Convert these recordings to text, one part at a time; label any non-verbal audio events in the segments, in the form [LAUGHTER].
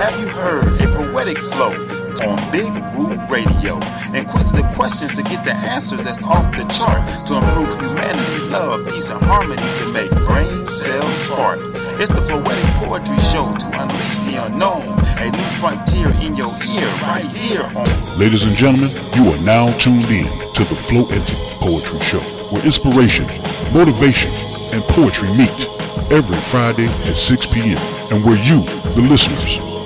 Have you heard a poetic flow on Big Woo Radio? Inquisitive questions to get the answers that's off the chart to improve humanity, love, peace, and harmony to make brain cells spark. It's the Floetic Poetry Show to unleash the unknown, a new frontier in your ear right here on. Ladies and gentlemen, you are now tuned in to the Floetic Poetry Show, where inspiration, motivation, and poetry meet every Friday at 6 p.m. and where you, the listeners,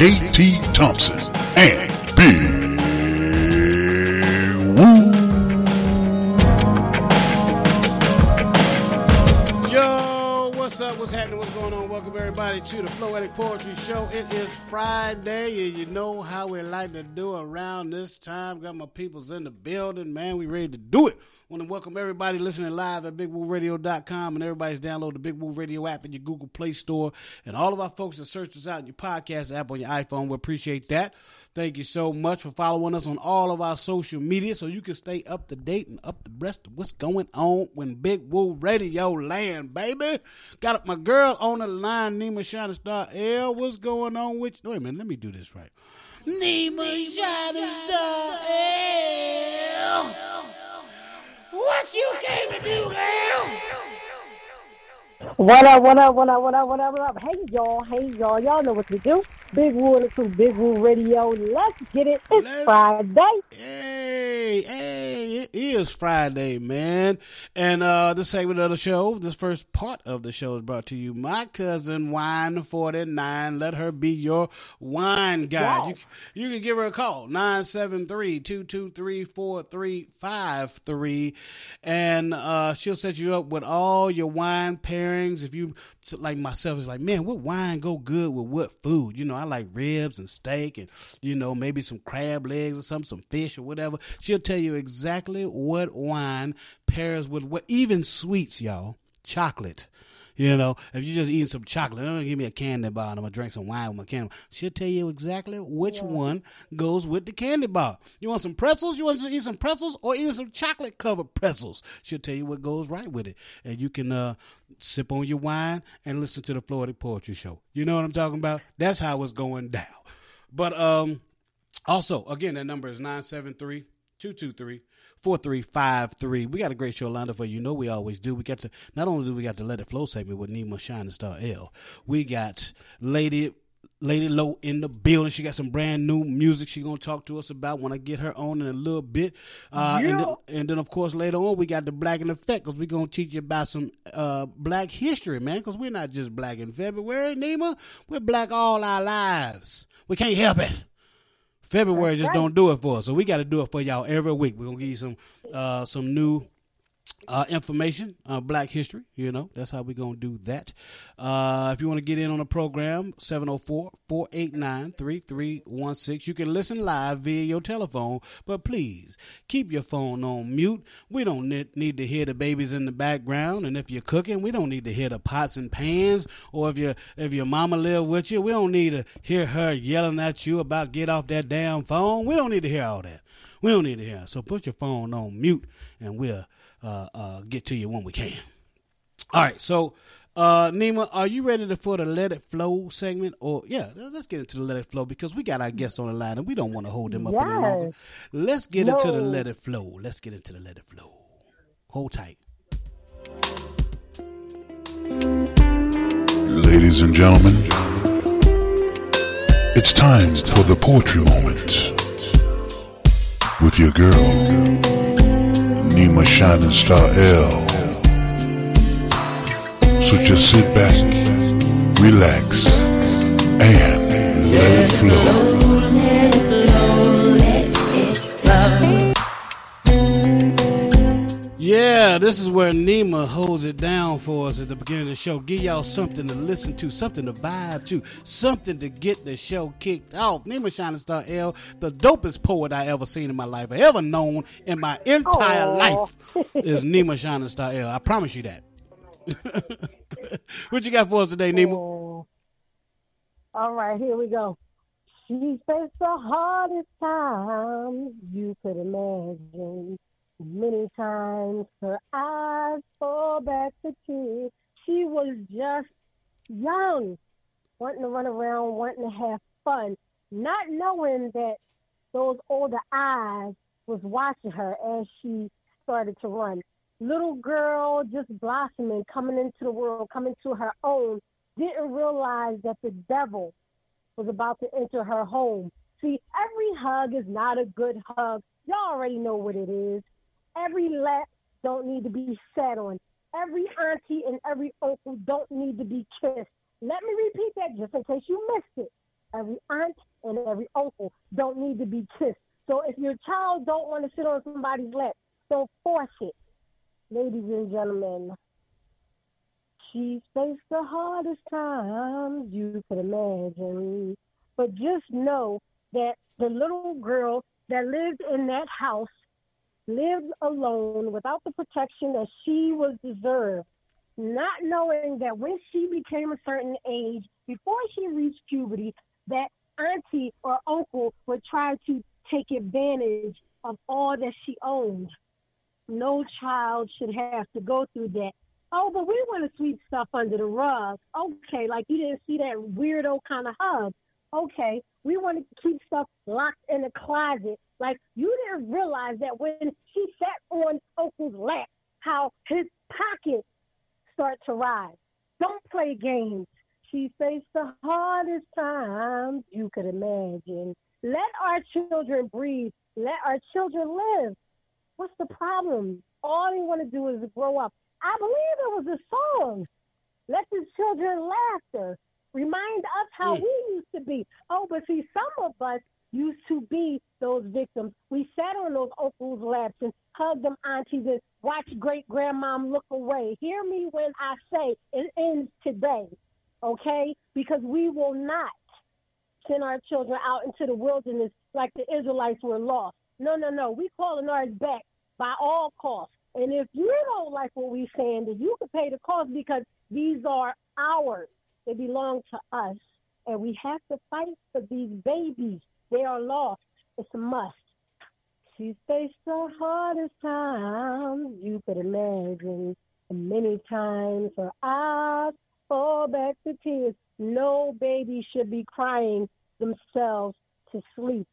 JT Thompson, and to the Floetic Poetry Show. It is Friday, and you know how we like to do around this time. Got my peoples in the building, man. We ready to do it. Want to welcome everybody listening live at BigWooRadio.com, and everybody's download the Big Woo Radio app in your Google Play Store, and all of our folks that search us out in your podcast app on your iPhone. We appreciate that. Thank you so much for following us on all of our social media so you can stay up to date and up the rest of what's going on when Big Woo Radio land, baby. Got my girl on the line, Nima Shining Star L. What's going on with you? Wait a minute, let me do this right. Nima Shining Star L. What you came to do, girl? What up, what up, what up, what up, what up, what up? Hey, y'all, hey, y'all. Y'all know what to do. Big Woo to Big Woo Radio. Let's get it. It's Let's- Friday. Hey, hey, it is Friday, man. And uh this segment of the show, this first part of the show is brought to you. My cousin Wine 49. Let her be your wine guide. Wow. You, you can give her a call, 973-223-4353. And uh she'll set you up with all your wine pairings. If you like myself, it's like, man, what wine go good with what food? You know, I like ribs and steak and, you know, maybe some crab legs or something, some fish or whatever. She'll tell you exactly what wine pairs with what, even sweets, y'all. Chocolate. You know, if you're just eating some chocolate, don't give me a candy bar and I'm gonna drink some wine with my candy bar. She'll tell you exactly which one goes with the candy bar. You want some pretzels? You want to eat some pretzels or even some chocolate covered pretzels? She'll tell you what goes right with it. And you can uh, sip on your wine and listen to the Floetic Poetry Show. You know what I'm talking about? That's how it's going down. But um also, again, that number is 973 223 4353. We got a great show lined up for you. You know we always do. We got to not only do we got the Let It Flow segment with Nima Shining Star L, we got Lady Lady LOE in the building. She got some brand new music she gonna talk to us about when I get her on in a little bit. Uh, and, then, and then of course later on we got the Black in Effect because we gonna teach you about some uh, Black history, man. Because we're not just Black in February, Nima. We're Black all our lives. We can't help it. February just don't do it for us. So we got to do it for y'all every week. We're gonna give you some uh, some new uh, information, uh, Black history. You know, that's how we're going to do that. Uh, if you want to get in on the program, 704-489-3316. You can listen live via your telephone, but please keep your phone on mute. We don't need to hear the babies in the background. And if you're cooking, we don't need to hear the pots and pans. Or if your if your mama live with you, we don't need to hear her yelling at you about get off that damn phone. We don't need to hear all that. We don't need to hear. So put your phone on mute, and we'll uh, uh, get to you when we can. All right, so uh, Nima, are you ready to, for the Let It Flow segment? Or yeah, let's get into the Let It Flow because we got our guests on the line and we don't want to hold them up any longer. Let's get into the Let It Flow. Let's get into the Let It Flow. Hold tight. Ladies and gentlemen, it's time for the poetry moment with your girl, Nima Shining Star L. So just sit back, relax, and let it flow. Yeah, this is where Nima holds it down for us at the beginning of the show. Give y'all something to listen to, something to vibe to, something to get the show kicked off. Nima Shining Star L, the dopest poet I ever seen in my life, ever known in my entire Aw. life, is Nima Shining Star L. I promise you that. [LAUGHS] what you got for us today, Nima? Oh. All right, here we go. She faced the hardest time you could imagine. Many times her eyes fall back to tears. She was just young, wanting to run around, wanting to have fun, not knowing that those older eyes was watching her as she started to run. Little girl just blossoming, coming into the world, coming to her own, didn't realize that the devil was about to enter her home. See, every hug is not a good hug. Y'all already know what it is. Every lap don't need to be sat on. Every auntie and every uncle don't need to be kissed. Let me repeat that just in case you missed it. Every aunt and every uncle don't need to be kissed. So if your child don't want to sit on somebody's lap, don't force it. Ladies and gentlemen, She's faced the hardest times you could imagine. But just know that the little girl that lived in that house lived alone without the protection that she was deserved, not knowing that when she became a certain age, before she reached puberty, that auntie or uncle would try to take advantage of all that she owned. No child should have to go through that. Oh, but we want to sweep stuff under the rug. Okay, like you didn't see that weirdo kind of hug. Okay, we want to keep stuff locked in a closet. Like you didn't realize that when she sat on Uncle's lap, how his pockets start to rise. Don't play games. She faced the hardest times you could imagine. Let our children breathe. Let our children live. What's the problem? All they want to do is grow up. I believe it was a song. Let the children laughter. Remind us how Mm. we used to be. Oh, but see, some of us used to be those victims. We sat on those uncles' laps and hugged them aunties and watched great grandmom look away. Hear me when I say it ends today, okay? Because we will not send our children out into the wilderness like the Israelites were lost. No, no, no. We calling ours back by all costs. And if you don't like what we're saying, then you can pay the cost because these are ours. They belong to us. And we have to fight for these babies. They are lost. It's a must. She faced the hardest times you could imagine. And many times her eyes fall back to tears. No baby should be crying themselves to sleep.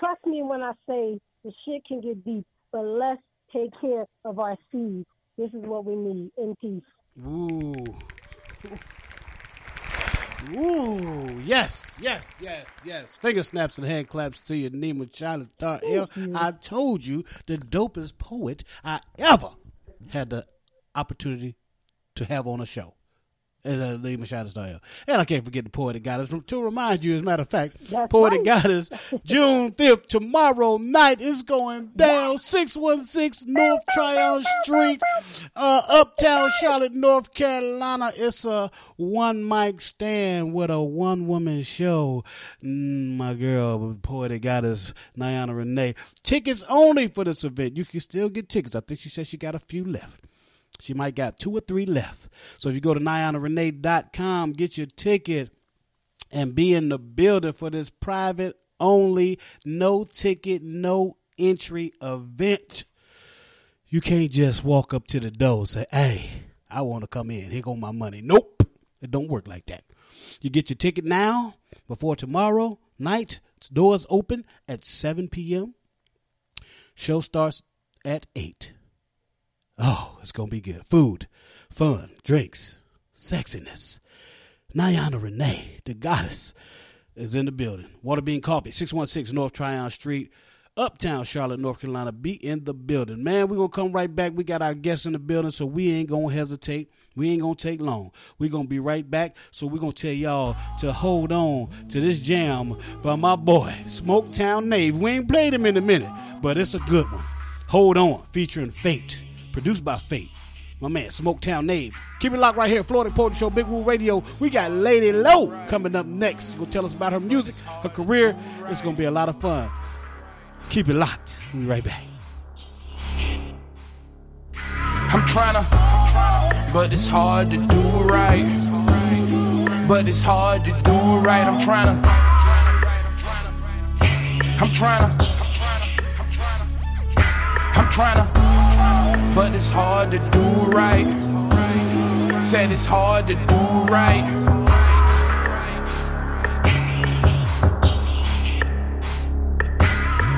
Trust me when I say the shit can get deep, but let's take care of our seeds. This is what we need in peace. Ooh. [LAUGHS] Ooh, yes, yes, yes, yes. Finger snaps and hand claps to you, Nima Shining Star L. I told you the dopest poet I ever had the opportunity to have on a show. Is a Nima Shining Star L. And I can't forget the Poetic Goddess. To remind you, as a matter of fact, That's Poetic right. Goddess, [LAUGHS] June 5th, tomorrow night is going down 616 North Tryon Street, uh, Uptown Charlotte, North Carolina. It's a one mic stand with a one woman show. Mm, my girl, Poetic Goddess, Niana Renee. Tickets only for this event. You can still get tickets. I think she said she got a few left. She might got two or three left. So if you go to NianaRenee.com, get your ticket and be in the building for this private only, no ticket, no entry event. You can't just walk up to the door and say, Hey, I want to come in. Here go my money. Nope. It don't work like that. You get your ticket now before tomorrow night. Doors open at 7 p.m. Show starts at 8. Oh, it's to be good. Food, fun, drinks, sexiness. Niana Renee, the goddess, is in the building. Waterbean Coffee, 616 North Tryon Street, Uptown Charlotte, North Carolina. Be in the building. Man, going to come right back. We got our guests in the building, so we ain't to hesitate. We ain't to take long. Going to be right back, so going to tell y'all to hold on to this jam by my boy, Smoketown Nave. We ain't played him in a minute, but it's a good one. Hold on, featuring Fate. Produced by Fate. My man, Smoketown Nave. Keep it locked right here, Floetic Poetry Show, Big Woo Radio. We got Lady LOE coming up next. She's going to tell us about her music, her career. It's going to be a lot of fun. Keep it locked. We'll be right back. I'm trying to, but it's hard to do right. But it's hard to do right. I'm trying to, I'm trying to, I'm trying to, but it's hard to do right. Said it's hard to do right.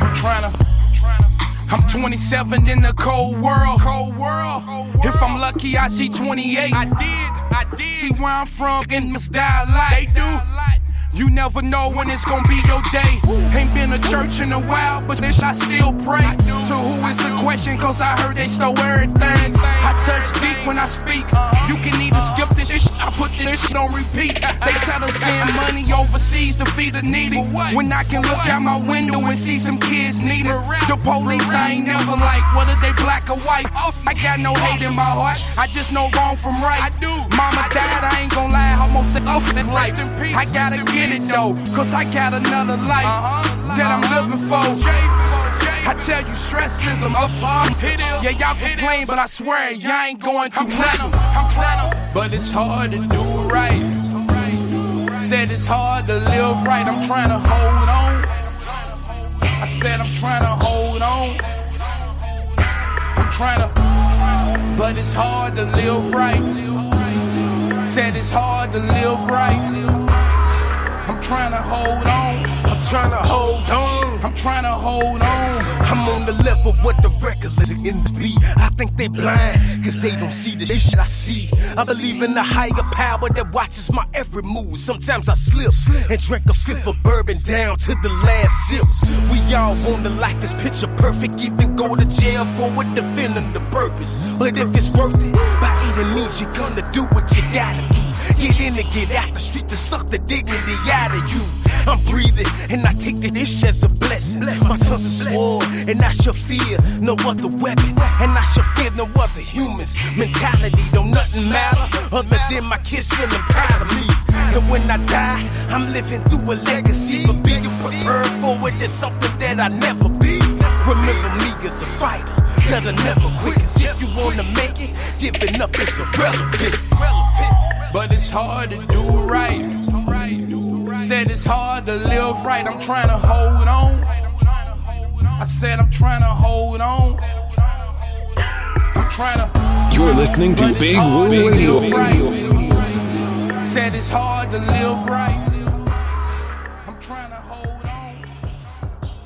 I'm trying to. I'm 27 in the cold world. Cold world. If I'm lucky, I see 28. I did. I did. See where I'm from in the style like they do. You never know when it's gonna be your day. Ain't been to church in a while, but this I still pray. To who is the question? Cause I heard they stole everything. I touch deep when I speak. You can either skip this shit, I put this shit on repeat. They try to send money overseas to feed the needy. When I can look out my window and see some kids needed. The police I ain't never like, whether they black or white. I got no hate in my heart, I just know wrong from right. I do. Mama died, I ain't gon' lie, almost oh, off in life. I gotta get it though, cause I got another life that I'm living for. I tell you, stress is a motherfucker. Yeah, y'all complain, but I swear y'all ain't going through nothing. I'm trying to, but it's hard to do right. Said it's hard to live right. I'm trying to hold on. I said I'm trying to hold on. I'm trying to, but it's hard to live right. Said it's hard to live right. I'm trying to hold on. I'm trying to hold on. I'm trying to hold on. I'm on the level what the in the beat. I think they blind, cause they don't see the shit I see. I believe in the higher power that watches my every move. Sometimes I slip and drink a fifth of bourbon down to the last sip. We all want to like this picture perfect, even go to jail for it, defending the purpose. But if it's worth it, by any means you're gonna do what you gotta do. Get in and get out the street to suck the dignity out of you. I'm breathing and I take this as a blessing. My tongue's a sword and I shall fear no other weapon. And I shall fear no other humans. Mentality don't nothing matter other than my kids feeling proud of me. And when I die, I'm living through a legacy. But being prepared for it is something that I never be. Remember me as a fighter. That'll never quit. Cause if you wanna make it, giving up is irrelevant. But it's hard to do right. Said it's hard to live right. I'm trying to hold on. I said I'm trying to hold on. I'm trying to. You're listening to Big hard Woo Radio. right. Said it's hard to live right.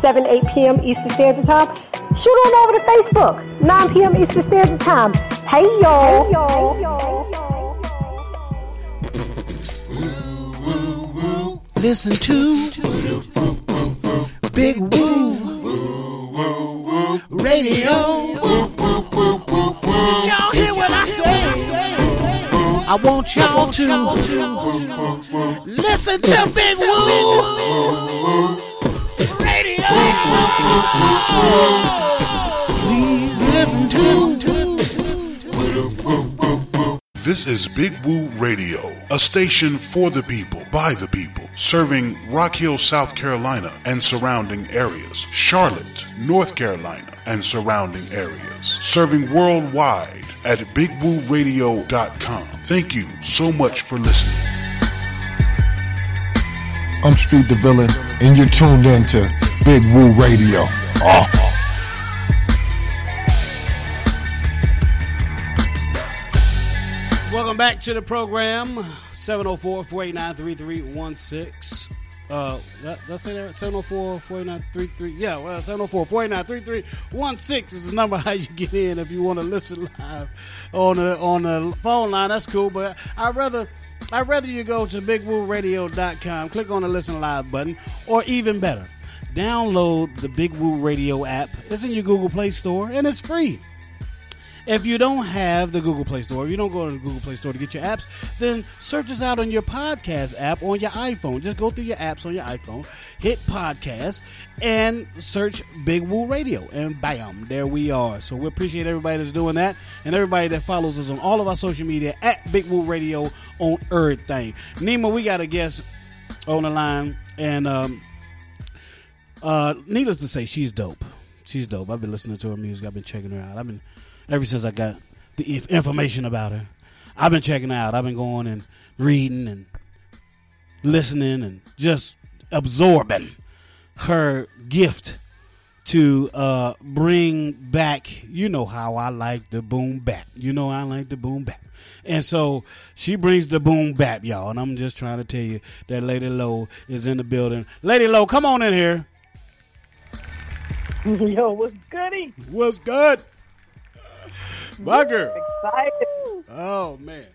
7, 8 p.m. Eastern Standard Time, shoot on over to Facebook, 9 p.m. Eastern Standard Time. Hey y'all. Hey y'all. Listen to Big Woo Radio. Y'all hear what I say? I want y'all to listen to Big Woo Radio. This is Big Woo Radio, a station for the people, by the people, serving Rock Hill, South Carolina and surrounding areas, Charlotte, North Carolina and surrounding areas, serving worldwide at bigwooradio.com. Thank you so much for listening. I'm Street the Villain, and you're tuned in to Big Woo Radio. Oh. Welcome back to the program. 704 489 3316. Uh, that, that's it. there. 704 4933. Yeah, well, 704 4933 is the number [LAUGHS] how you get in if you want to listen live on the on the phone line. That's cool, but I'd rather I'd rather you go to bigwooradio.com, click on the listen live button, or even better, download the Big Woo Radio app. It's in your Google Play Store and it's free. If you don't have the Google Play Store, if you don't go to the Google Play Store to get your apps, then search us out on your podcast app on your iPhone. Just go through your apps on your iPhone, hit podcast, and search Big Woo Radio. And bam, there we are. So we appreciate everybody that's doing that and everybody that follows us on all of our social media at Big Woo Radio on everything. Nima, we got a guest on the line, and um, uh, needless to say, she's dope. She's dope. I've been listening to her music. I've been checking her out. I've been ever since I got the inf- information about her. I've been checking her out. I've been going and reading and listening and just absorbing her gift to uh, bring back. You know how I like the boom bap. You know I like the boom bap. And so she brings the boom bap, y'all. And I'm just trying to tell you that Lady LOE is in the building. Lady LOE, come on in here. [LAUGHS] Yo, what's goody? What's good? My girl. Excited. Oh man.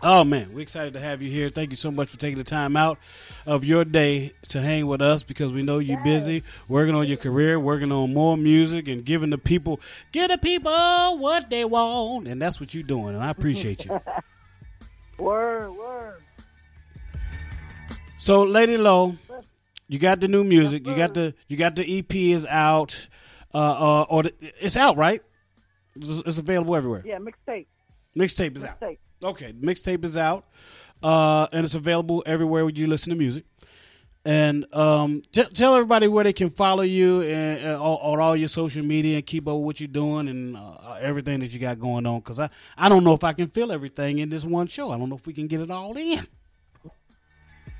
Oh man, we're excited to have you here. Thank you so much for taking the time out of your day to hang with us because we know you're busy working on your career, working on more music and giving the people give the people what they want. And that's what you're doing, and I appreciate you. [LAUGHS] Word, word. So Lady LOE, you got the new music. You got the you got the EP is out. Uh, uh or the, it's out, right? It's, it's available everywhere. Yeah, mixtape. Mixtape is out. Okay, mixtape is out, uh, and it's available everywhere where you listen to music. And um, t- tell everybody where they can follow you and, uh, on, on all your social media and keep up with what you're doing and uh, everything that you got going on. Because I, I don't know if I can fill everything in this one show. I don't know if we can get it all in.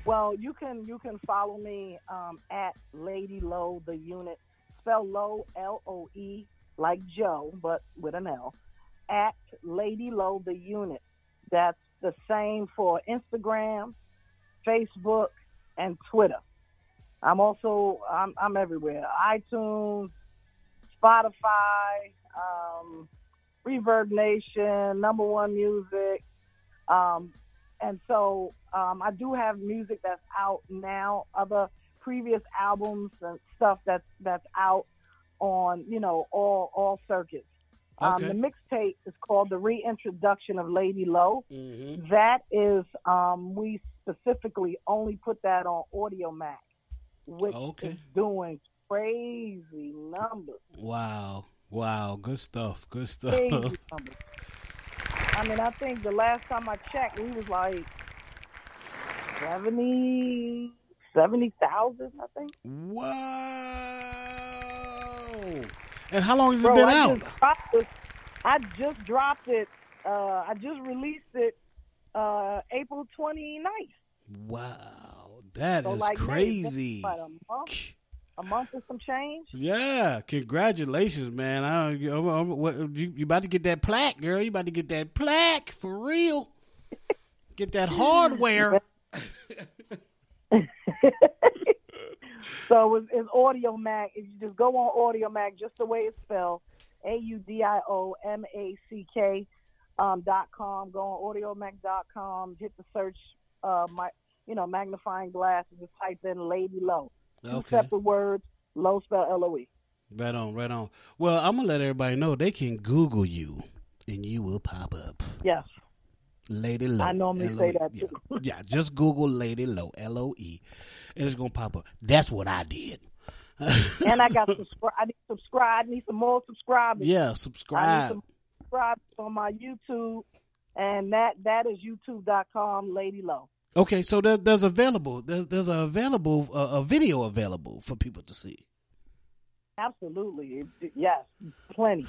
Well, you can you can follow me um, at Lady LOE the Unit. Spell Low L O E like Joe, but with an L. At Lady LOE the Unit. That's the same for Instagram, Facebook, and Twitter. I'm also I'm I'm everywhere. iTunes, Spotify, um, ReverbNation, Number One Music, um, and so um, I do have music that's out now. Other previous albums and stuff that's that's out on you know all all circuits. Um, the mixtape is called the reintroduction of Lady LOE. Mm-hmm. That is, um, we specifically only put that on Audiomack, which Okay. is doing crazy numbers. Wow, wow, good stuff, good stuff. [LAUGHS] I mean, I think the last time I checked, we was like 70, 70,000, I think. Wow! And how long has it been I out? Just. I just dropped it. Uh, I just released it uh, April 29th. Wow, that is So like crazy. A month, or some change. Yeah, congratulations, man. I, I'm, I'm, what, you, you about to get that plaque, girl. You about to get that plaque for real. Get that hardware. [LAUGHS] So it's, it's Audiomack. If you just go on Audio Mac, just the way it's spelled, A U D I O M A C K um, dot com. Go on Audiomack dot com. Hit the search, uh, my you know magnifying glass, and just type in Lady LOE. Two Okay, separate words. Low spell L O E. right on, right on. Well, I'm gonna let everybody know they can Google you, and you will pop up. Yes. Lady LOE. I normally say that, yeah. too. [LAUGHS] Yeah, just Google Lady LOE, L O E, and it's gonna pop up. That's what I did. [LAUGHS] And I got subscribe. I need subscribe. I need some more subscribers. Yeah, I need subscribe. on my YouTube, and that that is YouTube.com Lady LOE. Okay, so there, there's available. There's, there's a available uh, a video available for people to see. Absolutely, yes, plenty.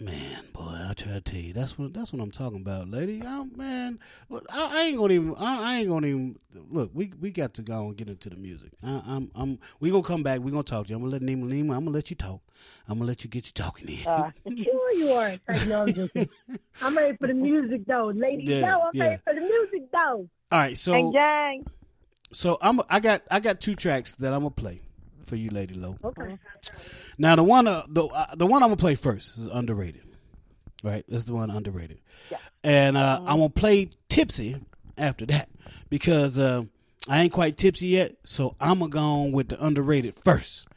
Man, boy, I try to tell you, that's what that's what I'm talking about, lady. Oh, man, look, I, I ain't gonna even. I, I ain't gonna even look. We we got to go and get into the music. I, I'm I'm. We gonna come back. We gonna talk to you. I'm gonna let Nima Nima. I'm gonna let you talk. I'm gonna let you get you talking in. Uh, Sure you are. I'm. [LAUGHS] I'm ready for the music though, lady. Yeah, no, I'm yeah. ready for the music though. All right, so So I'm I got I got two tracks that I'm gonna play for you, Lady LOE. Okay. Now the one uh, the uh, the one I'm gonna play first is underrated, right? This is the one underrated, Yeah. and uh, I'm gonna play Tipsy after that because uh, I ain't quite tipsy yet, so I'm gonna go on with the underrated first.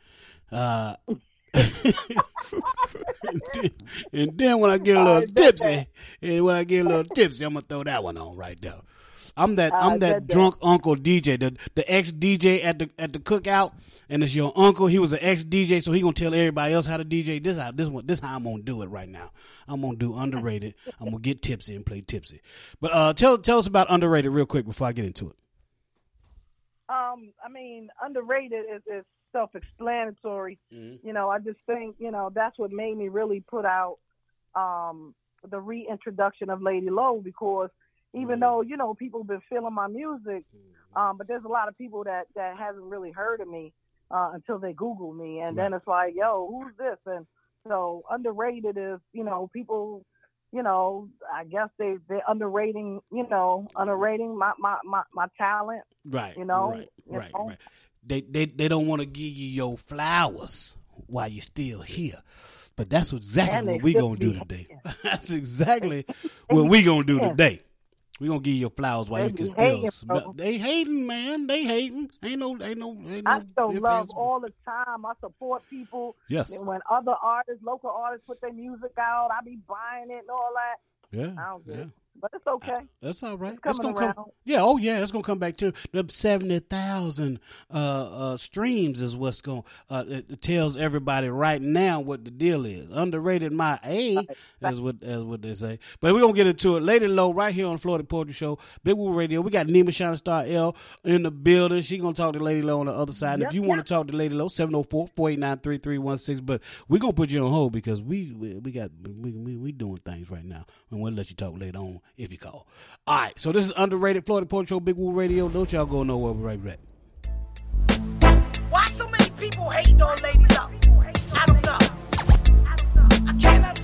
Uh, [LAUGHS] and, then, and then when I get a little tipsy, and when I get a little tipsy, I'm gonna throw that one on right there. I'm that I I'm that drunk uncle DJ, the the ex DJ at the at the cookout, and it's your uncle. He was an ex DJ, so he gonna tell everybody else how to DJ. This how this one this how I'm gonna do it right now. I'm gonna do underrated. I'm gonna get tipsy and play tipsy. But uh, tell tell us about underrated real quick before I get into it. Um, I mean, underrated is, is self-explanatory. You know, I just think you know that's what made me really put out um, the reintroduction of Lady LOE because even though you know people been feeling my music, um, but there's a lot of people that that haven't really heard of me uh, until they Google me, and then it's like, yo, who's this? And so underrated is you know people. You know, I guess they they're underrating. You know, underrating my my my, my talent. Right. You know, Right. you Right. know. Right. They they they don't want to give you your flowers while you're still here. But that's exactly what we still [LAUGHS] [LAUGHS] gonna do today. that's exactly what we're gonna do today. We gonna give you your flowers while They you can still. bro. They hating, man. They hating. Ain't no, ain't no, ain't no. I show love all the time. I support people. Yes. And when other artists, local artists, put their music out, I be buying it and all that. Yeah. I don't yeah. But it's okay. That's all right. It's It's gonna come. Yeah. Oh yeah. It's gonna come back to the seventy thousand uh, uh, streams is what's going. Uh, it, it tells everybody right now what the deal is. Underrated my A is what as what they say. But we're gonna get into it. Lady LOE right here on Floetic Poetry Show, Big Woo Radio. We got Nima Shining Star L in the building. She gonna talk to Lady LOE on the other side. And if Yep, you want to talk to Lady LOE, 704-489-3316. But we gonna put you on hold because we we, we got we, we we doing things right now, and we'll let you talk later on if you call. All right, so this is underrated Floetic Poetry Show, Big Woo Radio. Don't y'all go nowhere. We're right back. Why so many people hating on Lady Luck? I don't know. I can't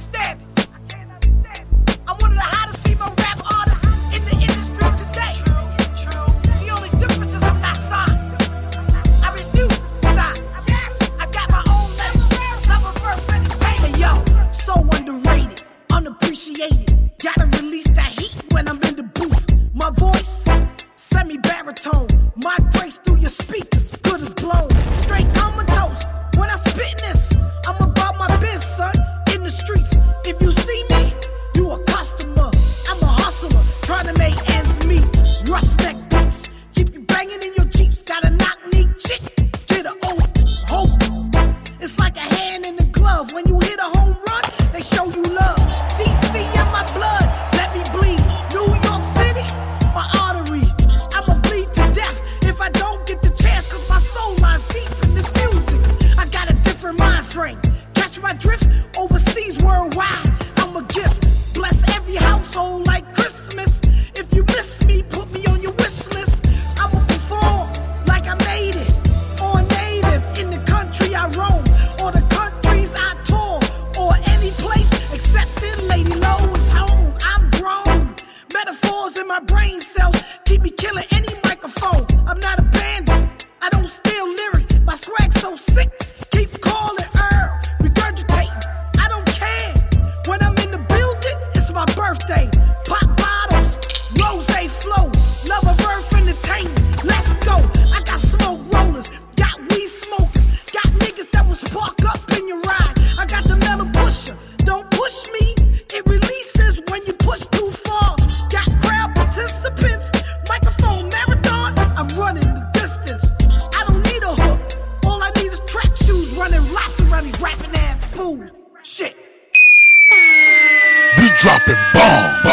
dropping bombs.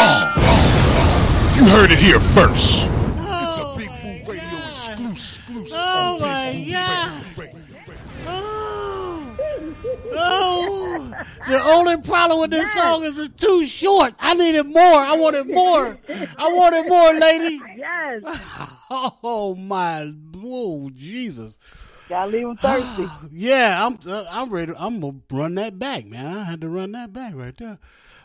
You heard it here first. It's a Big Woo Radio exclusive. Oh my God. Oh. Oh. The only problem with this song is it's too short. I needed more. I wanted more. I wanted more, lady. Yes. [LAUGHS] Oh my, oh Jesus. Gotta leave them thirsty. [SIGHS] Yeah, I'm uh, I'm ready. I'm gonna run that back, man. I had to run that back right there.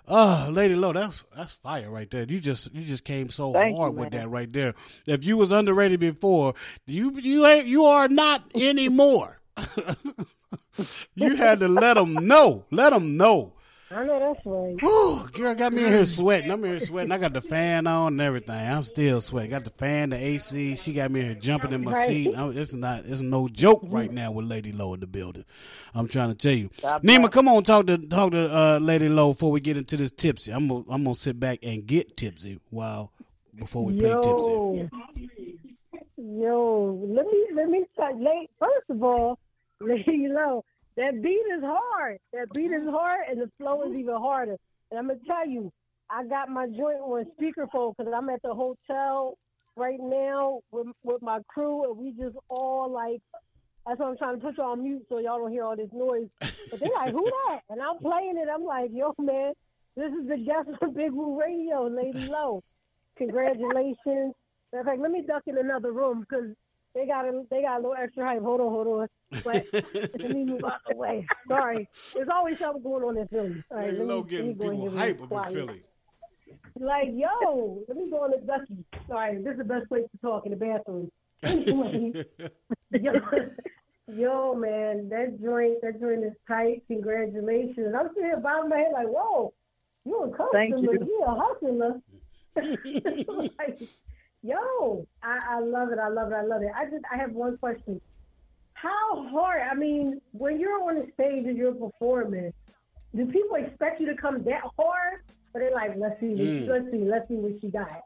Oh, Lady LOE, that's that's fire right there. You just you just came so Thank hard you, with that right there. If you was underrated before, you you ain't you are not anymore. [LAUGHS] you had to let them know. Let them know. I know that's right. Whew, girl got me in here sweating. I'm in here sweating. I got the fan on and everything. I'm still sweating. Got the fan, the AC. She got me in here jumping in my Right. seat. I'm- It's not. It's no joke right now with Lady LOE in the building. I'm trying to tell you, God Nima, bless. come on, talk to talk to uh, Lady LOE before we get into this tipsy. I'm gonna, I'm gonna sit back and get tipsy while before we play tipsy. Yo, yo, let me let me start. First of all, [LAUGHS] lady low. That beat is hard. That beat is hard, and the flow is mm-hmm. even harder. And I'm gonna tell you, I got my joint on speakerphone because I'm at the hotel right now with with my crew, and we just all like. That's why I'm trying to put y'all on mute so y'all don't hear all this noise. But they're like, "Who [LAUGHS] that?" And I'm playing it. I'm like, "Yo, man, this is the guest on Big Woo Radio, Lady LOE." Congratulations. Matter of fact, let me duck in another room because they got a, they got a little extra hype. Hold on, hold on. But [LAUGHS] let me move out the way. Sorry. There's always something going on in Philly. All right, Lady let me- Low let me getting go and people get hype real up in. Philly. Like, yo, let me go on the ducky. Sorry, this is the best place to talk in the bathroom. Anyway, [LAUGHS] [LAUGHS] yo, yo, man, that joint, that joint is tight. Congratulations. I'm sitting here bobbing my head like, whoa, you a customer, Thank you. you a hustler. like, yo, I, I love it. I love it. I love it. I just, I have one question. How hard? I mean, when you're on the stage and you're performing, do people expect you to come that hard? Or they're like, let's see, Mm. let's see, let's see what she got.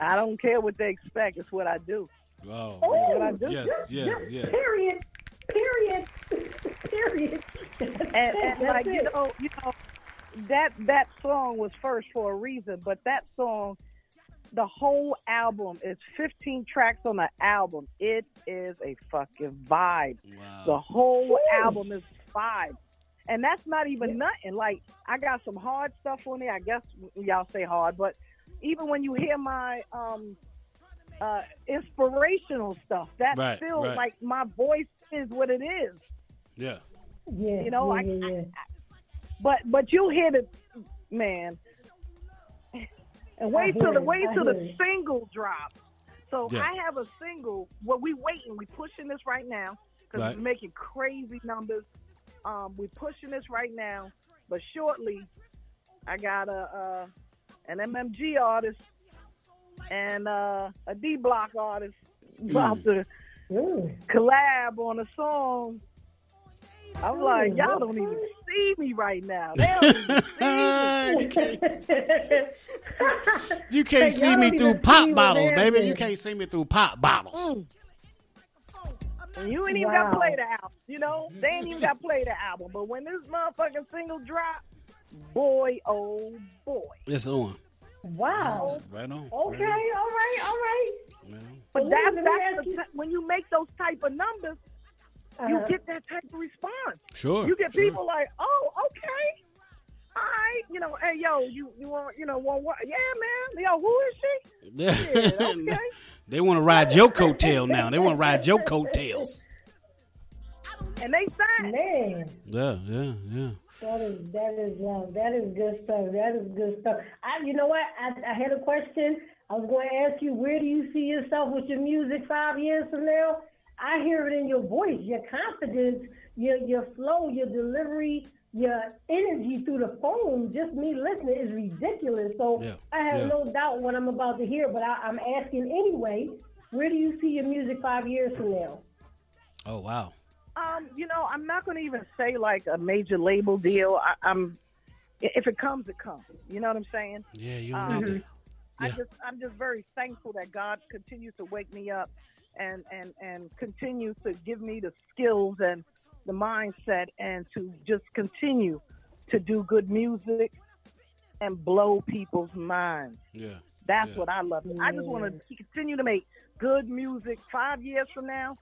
I don't care what they expect. It's what I do. Oh, Oh, what I do. yes, just- yes, just yes. Period. Period. [LAUGHS] period. And, and That's like you know, you know, that that song was first for a reason. But that song, the whole album is 15 tracks on the album. It is a fucking vibe. The Wow. whole album is vibe. And that's not even nothing. Like I got some hard stuff on there. I guess y'all say hard, but even when you hear my um uh inspirational stuff, that Right, feels right. like my voice is what it is. Yeah. Yeah, you know, yeah, I- yeah, yeah. But but you hear the man and wait till the it, wait I till the it. single drops. So Yeah. I have a single. Well, we waiting. We pushing this right now because Right. we're making crazy numbers. Um, we pushing this right now, but shortly, I got a uh, an MMG artist and uh, a D Block artist about to Mm. collab on a song. I'm like, y'all don't even see me right now. They don't even [LAUGHS] see me. you [LAUGHS] can't, you can't see me through pop bottles, baby. You can't see me through pop bottles. Mm. And you ain't even Wow. got to play the album. You know, they ain't even got to play the album. But when this motherfucking single drop, boy, oh boy. It's on. wow. Right on. Okay, all right, all right. Right on. But that's, let me ask that's the t- when you make those type of numbers, you Uh-huh. get that type of response. Sure. You get sure. people like, oh, okay. All right, you know, hey, yo, you, you want, you know, want what? Yeah, man. Yo, who is she? [LAUGHS] Yeah, okay. they want to ride your coattail now. They want to ride your [LAUGHS] coattails. And they signed. Man, Yeah, yeah, yeah. that is that is uh, that is good stuff. That is good stuff. I, you know what? I, I had a question. I was going to ask you, where do you see yourself with your music five years from now? I hear it in your voice, your confidence, your your flow, your delivery, your energy through the phone. Just me listening is ridiculous. So Yeah, I have yeah. no doubt what I'm about to hear. But I, I'm asking anyway. Where do you see your music five years from now? Oh wow. Um, you know, I'm not going to even say like a major label deal. I, I'm, if it comes, it comes. You know what I'm saying? Yeah, you Um, don't I just, I'm just very thankful that God continues to wake me up, and and and continues to give me the skills and the mindset, and to just continue to do good music and blow people's minds. Yeah. That's Yeah. what I love. I just want to continue to make good music. Five years from now,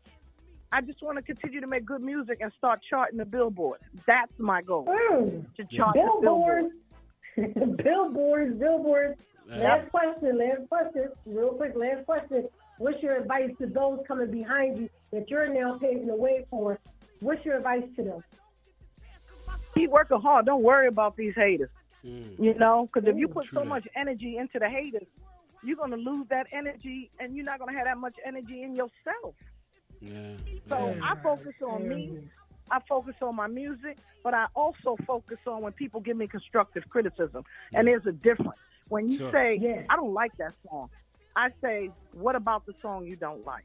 I just want to continue to make good music and start charting the billboard. That's my goal Mm. to chart the Billboards, billboard. billboards, [LAUGHS] billboards. Last question, last question, real quick, last question. What's your advice to those coming behind you that you're now paving the way for? What's your advice to them? Keep working hard. Don't worry about these haters. Mm. You know, because if you put true so that. much energy into the haters, you're gonna lose that energy, and you're not gonna have that much energy in yourself. Yeah. So I focus on me. I focus on my music, but I also focus on when people give me constructive criticism. And mm. there's a difference. When you Sure. say, Yeah. I don't like that song, I say, what about the song you don't like?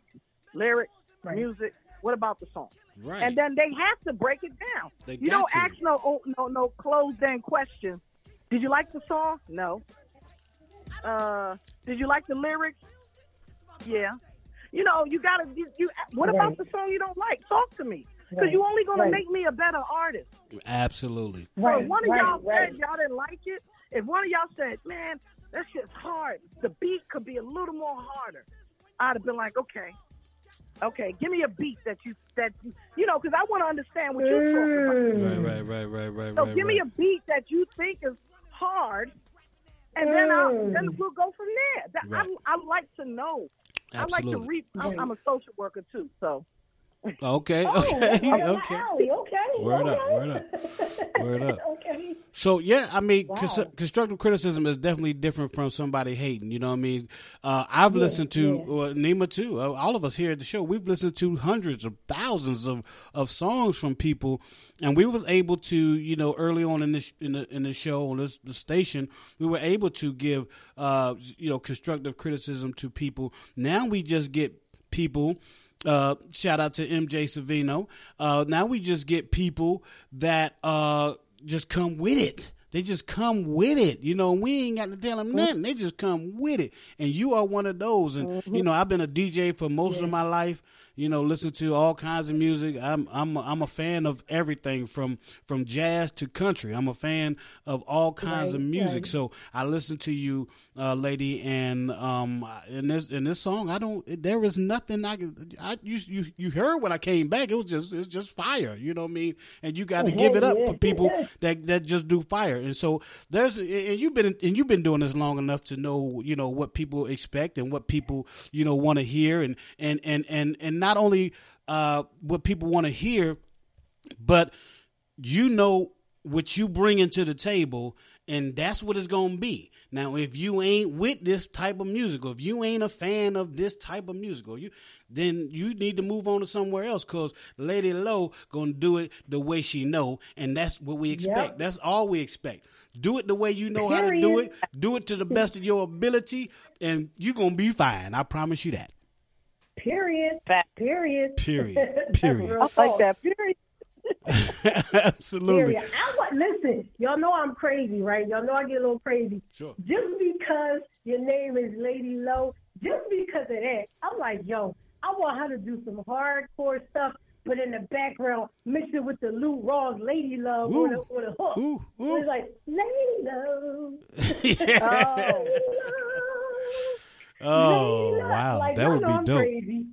Lyrics, Right. music, what about the song? Right. And then they have to break it down. They you don't to. ask no oh, no no closed end questions. Did you like the song? No. Uh, did you like the lyrics? Yeah. You know, you gotta. You, you what about the song you don't like? Talk to me, because Right. you only gonna Right. make me a better artist. Absolutely. So Right, if one of right, y'all right. said y'all didn't like it, if one of y'all said, "Man, that shit's hard," the beat could be a little more harder. I'd have been like, "Okay, okay, give me a beat that you that you, you know," because I want to understand what you're talking about. Mm. Right, right, right, right, right, So right. give me a beat that you think is hard, and then I'll, Mm. then we'll go from there. That, Right. I, I like to know. I like to Absolutely. read. I'm, I'm a social worker too, so Okay, Oh, okay, that's [LAUGHS] right up my okay. alley. Okay. Word up, word up, word [LAUGHS] up. okay. So yeah, I mean, cons- constructive criticism is definitely different from somebody hating. You know what I mean? Uh, I've listened to yeah. well, Nima too. Uh, all of us here at the show, we've listened to hundreds of thousands of, of songs from people, and we was able to, you know, early on in this in the in the show on this the station, we were able to give, uh, you know, constructive criticism to people. Now we just get people. Uh, shout out to MJ Savino. Uh, now we just get people that uh, just come with it. They just come with it. You know, we ain't got to tell them nothing. They just come with it. And you are one of those. And you know, I've been a DJ for most of my life. You know, listen to all kinds of music. I'm I'm a, I'm a fan of everything from from jazz to country. I'm a fan of all kinds of music. right. So I listen to you, uh, lady, and um, in this in this song, I don't. There is nothing I can. I you you you heard when I came back. It was just it's just fire. You know what I mean? And you got to give it up for people that that just do fire. And so there's and you've been and you've been doing this long enough to know you know what people expect and what people you know want to hear and and and and and not only uh, what people want to hear, but you know what you bring into the table and that's what it's going to be. Now if you ain't with this type of musical if you ain't a fan of this type of musical you then you need to move on to somewhere else because lady LOE gonna do it the way she know and that's what we expect. Yep. that's all we expect. Do it the way you know how to do it. Do it to the best of your ability and you gonna be fine i promise you that Period. Fact. Period. Period. [LAUGHS] That's Period. I like that. Period. [LAUGHS] absolutely Period. I want listen. Y'all know I'm crazy, right? Y'all know I get a little crazy. Sure. Just because your name is Lady LOE, just because of that, I'm like, yo, I want her to do some hardcore stuff, but in the background, mix it with the Lou Rawls Lady Love or the, Ooh. or the hook. Ooh, ooh. It's like Lady Love. [LAUGHS] Yeah. Oh, Lady Love. Oh Lady wow, Like, that would be I'm dope. Crazy.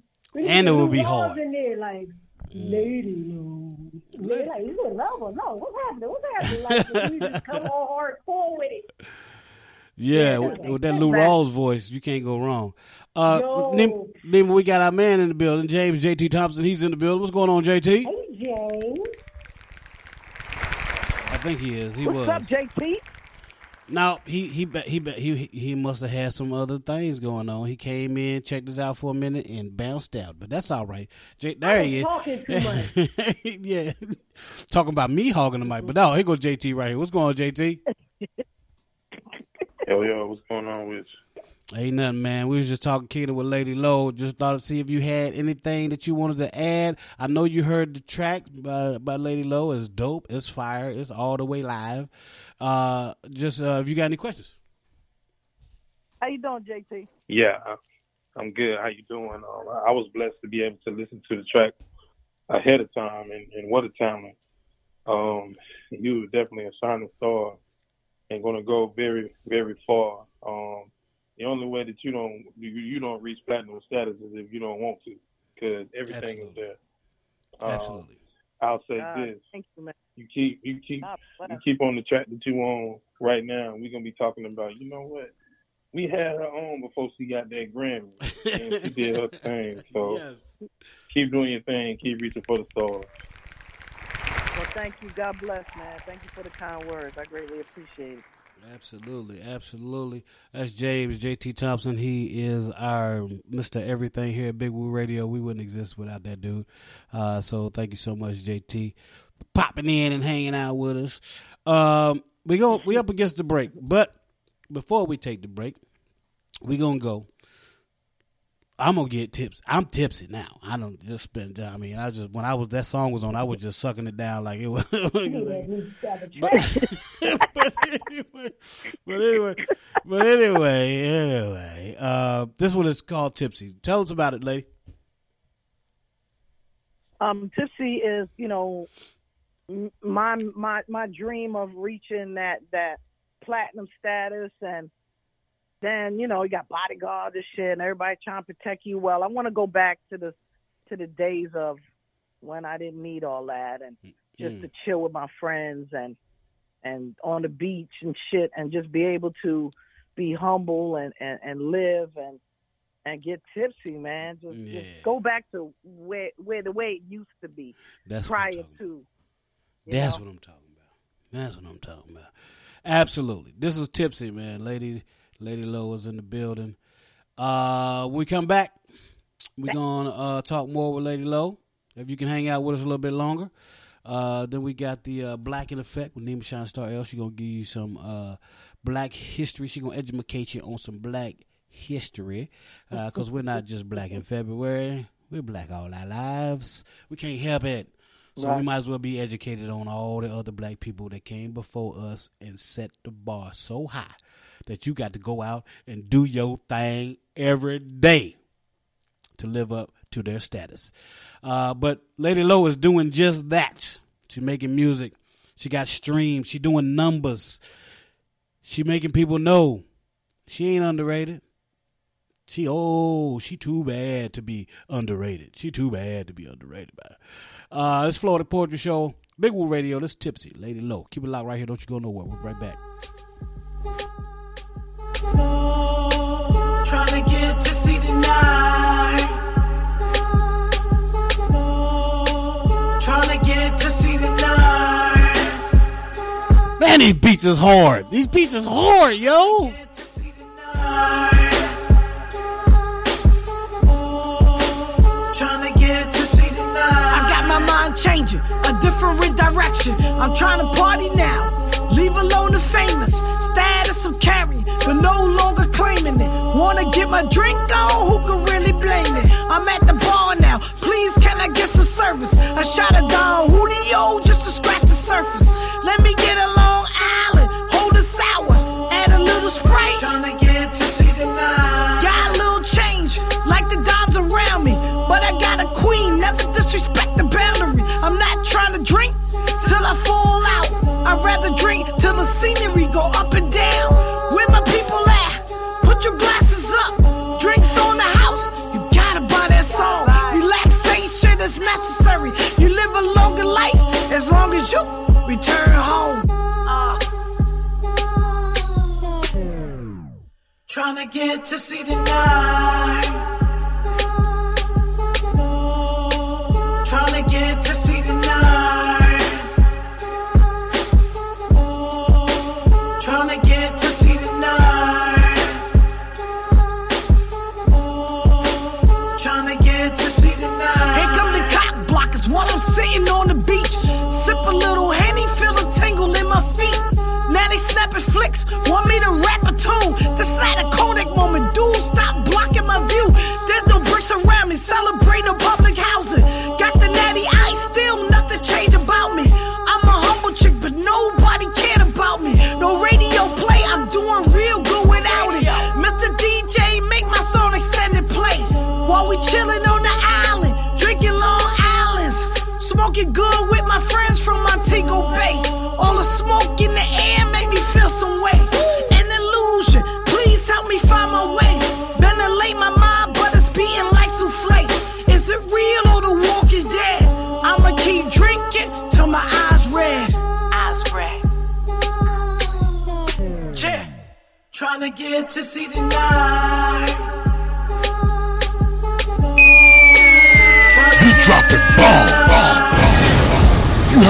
And it would be hard. In there, like Lady Love. They're like, you in love or no? What's happening? What's happening? Like, we just [LAUGHS] come all hardcore with it. Yeah, with, with that. Lou. Rawls voice, you can't go wrong. Uh, No. then, then we got our man in the building, James JT Thompson. He's in the building. What's going on, JT? Hey, James. I think he is. He What's was. up, JT? Now he he be- he be- he he must have had some other things going on. He came in, checked us out for a minute, and bounced out. But that's all right. J- there he is. talking too much. [LAUGHS] yeah, talking about me hogging the mic. But no, here goes JT right here. What's going on, JT? Yo, yo, what's going on with you? Ain't nothing, man. We was just talking, kicking with Lady LOE. Just thought to see if you had anything that you wanted to add. I know you heard the track by, by Lady LOE. It's dope. It's fire. It's all the way live. Uh, just uh, if you got any questions. How you doing, JT? Yeah, I- I'm good. How you doing? Um, I I was blessed to be able to listen to the track ahead of time, and, and what a talent. Um, you were definitely a shining star and going to go very, very far. Um, the only way that you don't you, you don't reach platinum status is if you don't want to, because everything is there. Um, Absolutely. I'll say Uh, this: thank you, man. you keep you keep God you keep on the track that you on right now. We're gonna be talking about. You know what? We had her on before she got that Grammy, and she did her [LAUGHS] thing. So yes. keep doing your thing. Keep reaching for the stars. Well, thank you. God bless, man. Thank you for the kind words. I greatly appreciate it. Absolutely, absolutely. That's James JT Thompson. He is our Mr. Everything here at Big Woo Radio. We wouldn't exist without that dude. Uh, so thank you so much, JT, for popping in and hanging out with us. Um, we go we up against the break, but before we take the break, we gonna go. I'm gonna get tips. I'm tipsy now. I don't just spend. I mean, I just when I was that song was on, I was just sucking it down like it was. [LAUGHS] but, [LAUGHS] but anyway, but anyway, but anyway, anyway. Uh, this one is called Tipsy. Tell us about it, lady. Um, Tipsy is, you know, my my my dream of reaching that that platinum status, and then you know you got bodyguards and shit, and everybody trying to protect you. Well, I want to go back to the to the days of when I didn't need all that, and just Mm. to chill with my friends and and on the beach and shit, and just be able to be humble and and, and live and and get tipsy, man. Just, Yeah. just go back to where where the way it used to be That's prior to. That's know? what I'm talking about. That's what I'm talking about. Absolutely. This is Tipsy, man. Lady Lady LOE is in the building. Uh when we come back, we're gonna uh talk more with Lady LOE. If you can hang out with us a little bit longer. Uh then we got the uh Black in Effect with Nima Shine Star L. She gonna give you some uh black history. She gonna educate you on some black history. Uh, cause we're not just black in February. We're black all our lives. We can't help it. So we might as well be educated on all the other black people that came before us and set the bar so high that you got to go out and do your thing every day to live up to their status. Uh, but Lady LOE is doing just that. She's making music. She got streams. She doing numbers. She making people know she ain't underrated. She oh, she too bad to be underrated. She too bad to be underrated by. Uh this Floetic Poetry Show, Big Woo Radio, this Tipsy, Lady LOE. Keep it locked right here, don't you go nowhere. We'll be right back. Trying to get tipsy tonight. Trying to get tipsy tonight. Man, these beats is hard. These beats is hard, yo. Trying to get tipsy tonight. I got my mind changing, a different direction. I'm trying to party now. Leave alone the famous status no longer claiming it. Wanna get my drink on? Who can really blame it? I'm at the bar now. Please, can I get some service? I shot a Don Julio just to scratch the surface. Let me get a Long Island, hold a sour, add a little Sprite. Trying to get tipsy tonight. Got a little change, like the dimes around me, but I got a queen. Never disrespect the boundary. I'm not trying to drink till I fall out. I'd rather drink you return home. Uh. Trying to get tipsy tonight. Trying to get tipsy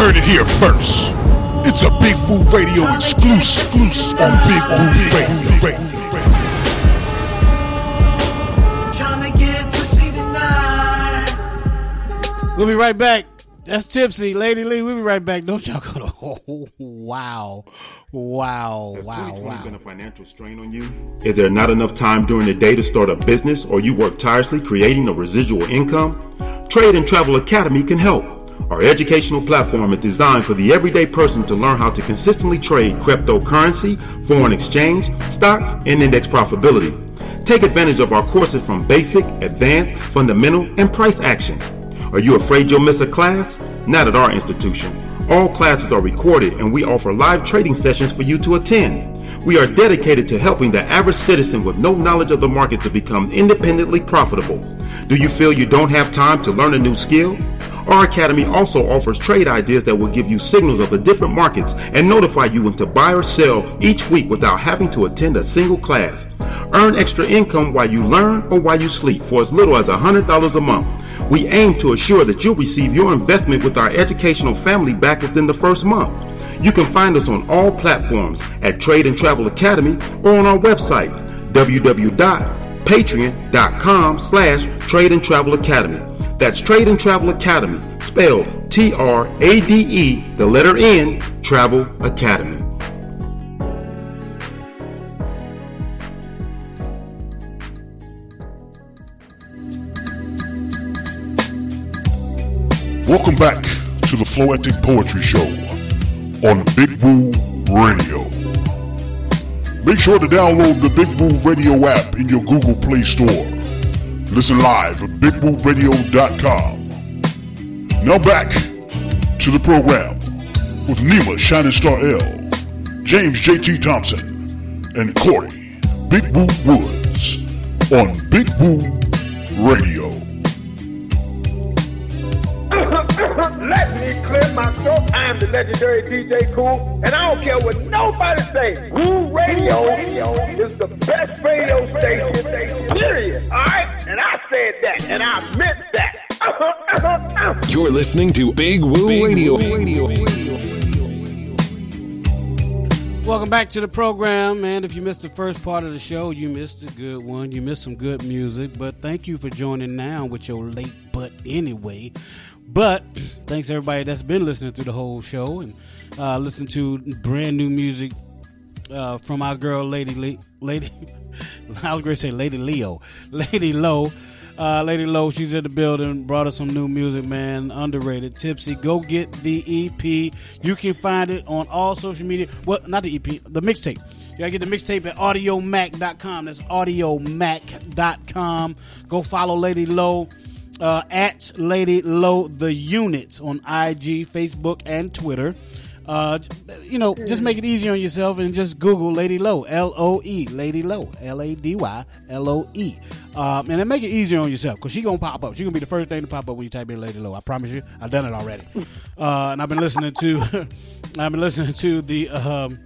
heard it here first. It's It's a Big Woo Radio exclusive on Big Woo Radio. Trying to get to see the night. We'll be right back. That's Tipsy, Lady Lee. We'll be right back. Don't y'all go to. Oh, [LAUGHS] wow. Wow. Has Wow. 2020 Wow. been a financial strain on you? Is there not enough time during the day to start a business or you work tirelessly creating a residual income? Trade and Travel Academy can help. Our educational platform is designed for the everyday person to learn how to consistently trade cryptocurrency, foreign exchange, stocks, and index profitability. Take advantage of our courses from basic, advanced, fundamental, and price action. Are you afraid you'll miss a class? Not at our institution. All classes are recorded and we offer live trading sessions for you to attend. We are dedicated to helping the average citizen with no knowledge of the market to become independently profitable. Do you feel you don't have time to learn a new skill? Our academy also offers trade ideas that will give you signals of the different markets and notify you when to buy or sell each week without having to attend a single class. Earn extra income while you learn or while you sleep for as little as $100 a month. We aim to assure that you'll receive your investment with our educational family back within the first month. You can find us on all platforms at Trade and Travel Academy or on our website, www.patreon.com slash Trade and Travel Academy. That's Trade and Travel Academy, spelled T-R-A-D-E, the letter N, Travel Academy. Welcome back to the Floetic Poetry Show on Big Woo Radio. Make sure to download the Big Woo Radio app in your Google Play Store. Listen live at bigwooradio.com. Now back to the program with Nima Shining Star L, James JT Thompson, and Corey Big Woo Woods on Big Woo Radio. [COUGHS] Let me clear my throat. I am the legendary DJ Cool, and I don't care what nobody say. Woo Radio radio is the best radio station, period. All right? And I said that, and I meant that. [LAUGHS] You're listening to Big Woo Radio. radio. Welcome back to the program, man. If you missed the first part of the show, you missed a good one. You missed some good music, but thank you for joining now with your late butt anyway. But thanks everybody that's been listening through the whole show and uh, listen to brand new music uh, from our girl Lady Lee, Lady. [LAUGHS] I was going to say Lady Leo, [LAUGHS] Lady LOE. Uh, Lady LOE, she's in the building. Brought us some new music, man. Underrated, tipsy. Go get the EP. You can find it on all social media. Well, not the EP, the mixtape. You gotta get the mixtape at audiomack.com. That's audiomack.com. Go follow Lady LOE uh, at Lady LOE the Unit on IG, Facebook, and Twitter. Uh, you know, just make it easy on yourself and just Google Lady LOE, L O E, Lady LOE, L A D Y L O E, um, and then make it easier on yourself because she gonna pop up. She gonna be the first thing to pop up when you type in Lady LOE. I promise you, I've done it already, [LAUGHS] uh, and I've been listening to, [LAUGHS] I've been listening to the um,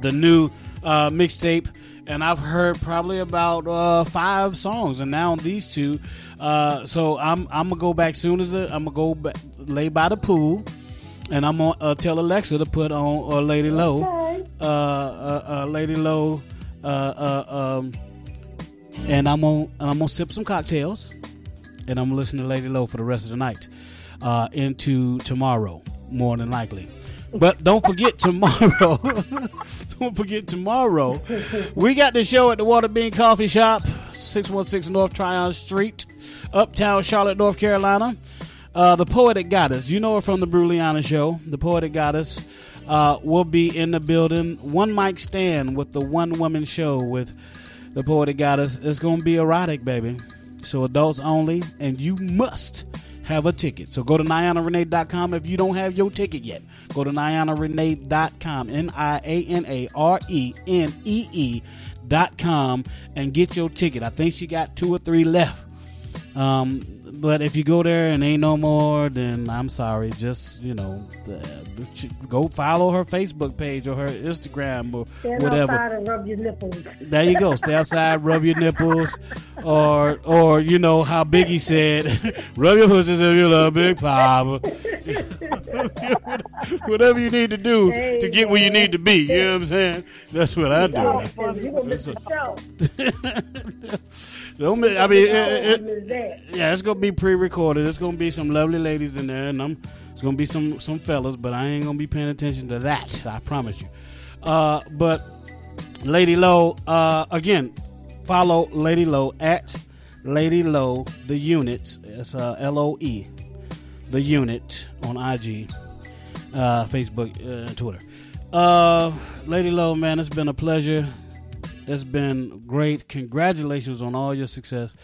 the new uh, mixtape, and I've heard probably about uh, five songs, and now these two. Uh, so I'm I'm gonna go back soon as the, I'm gonna go back, lay by the pool, and I'm gonna uh, tell Alexa to put on uh, Lady LOE, uh, uh, uh, Lady LOE, uh, uh, um, and I'm gonna and I'm gonna sip some cocktails, and I'm gonna listen to Lady LOE for the rest of the night, uh, into tomorrow, more than likely. But don't forget tomorrow. [LAUGHS] don't forget tomorrow. We got the show at the Water Bean Coffee Shop, 616 North Tryon Street, Uptown Charlotte, North Carolina. Uh, the Poetic Goddess, you know her from the Brutally Honest show. The Poetic Goddess uh, will be in the building. One mic stand with the one woman show with the Poetic Goddess. It's going to be erotic, baby. So adults only, and you must have a ticket. So go to NianaRenee.com if you don't have your ticket yet. Go to NianaRenee.com, N I A N A R E N E E dot com, and get your ticket. I think she got two or three left. Um, but if you go there and ain't no more, then I'm sorry. Just you know, uh, go follow her Facebook page or her Instagram or Stand whatever. outside and rub your nipples. There you go. Stay outside, rub your nipples, or or you know how Biggie said, [LAUGHS] rub your pussies if you love Big Papa. [LAUGHS] Whatever you need to do Hey, to get where you need to be. You know what I'm saying? That's what I do. [LAUGHS] You gonna miss the show. Don't I mean, it- it- gonna miss that. yeah, it's gonna be pre-recorded. It's gonna be some lovely ladies in there, and I'm, it's gonna be some some fellas, but I ain't gonna be paying attention to that. I promise you. Uh, but Lady LOE, uh, again, follow Lady LOE at Lady LOE the unit. It's uh, L O E, the unit on IG, uh, Facebook, uh, Twitter. Uh, Lady LOE, man, it's been a pleasure. It's been great. Congratulations on all your success.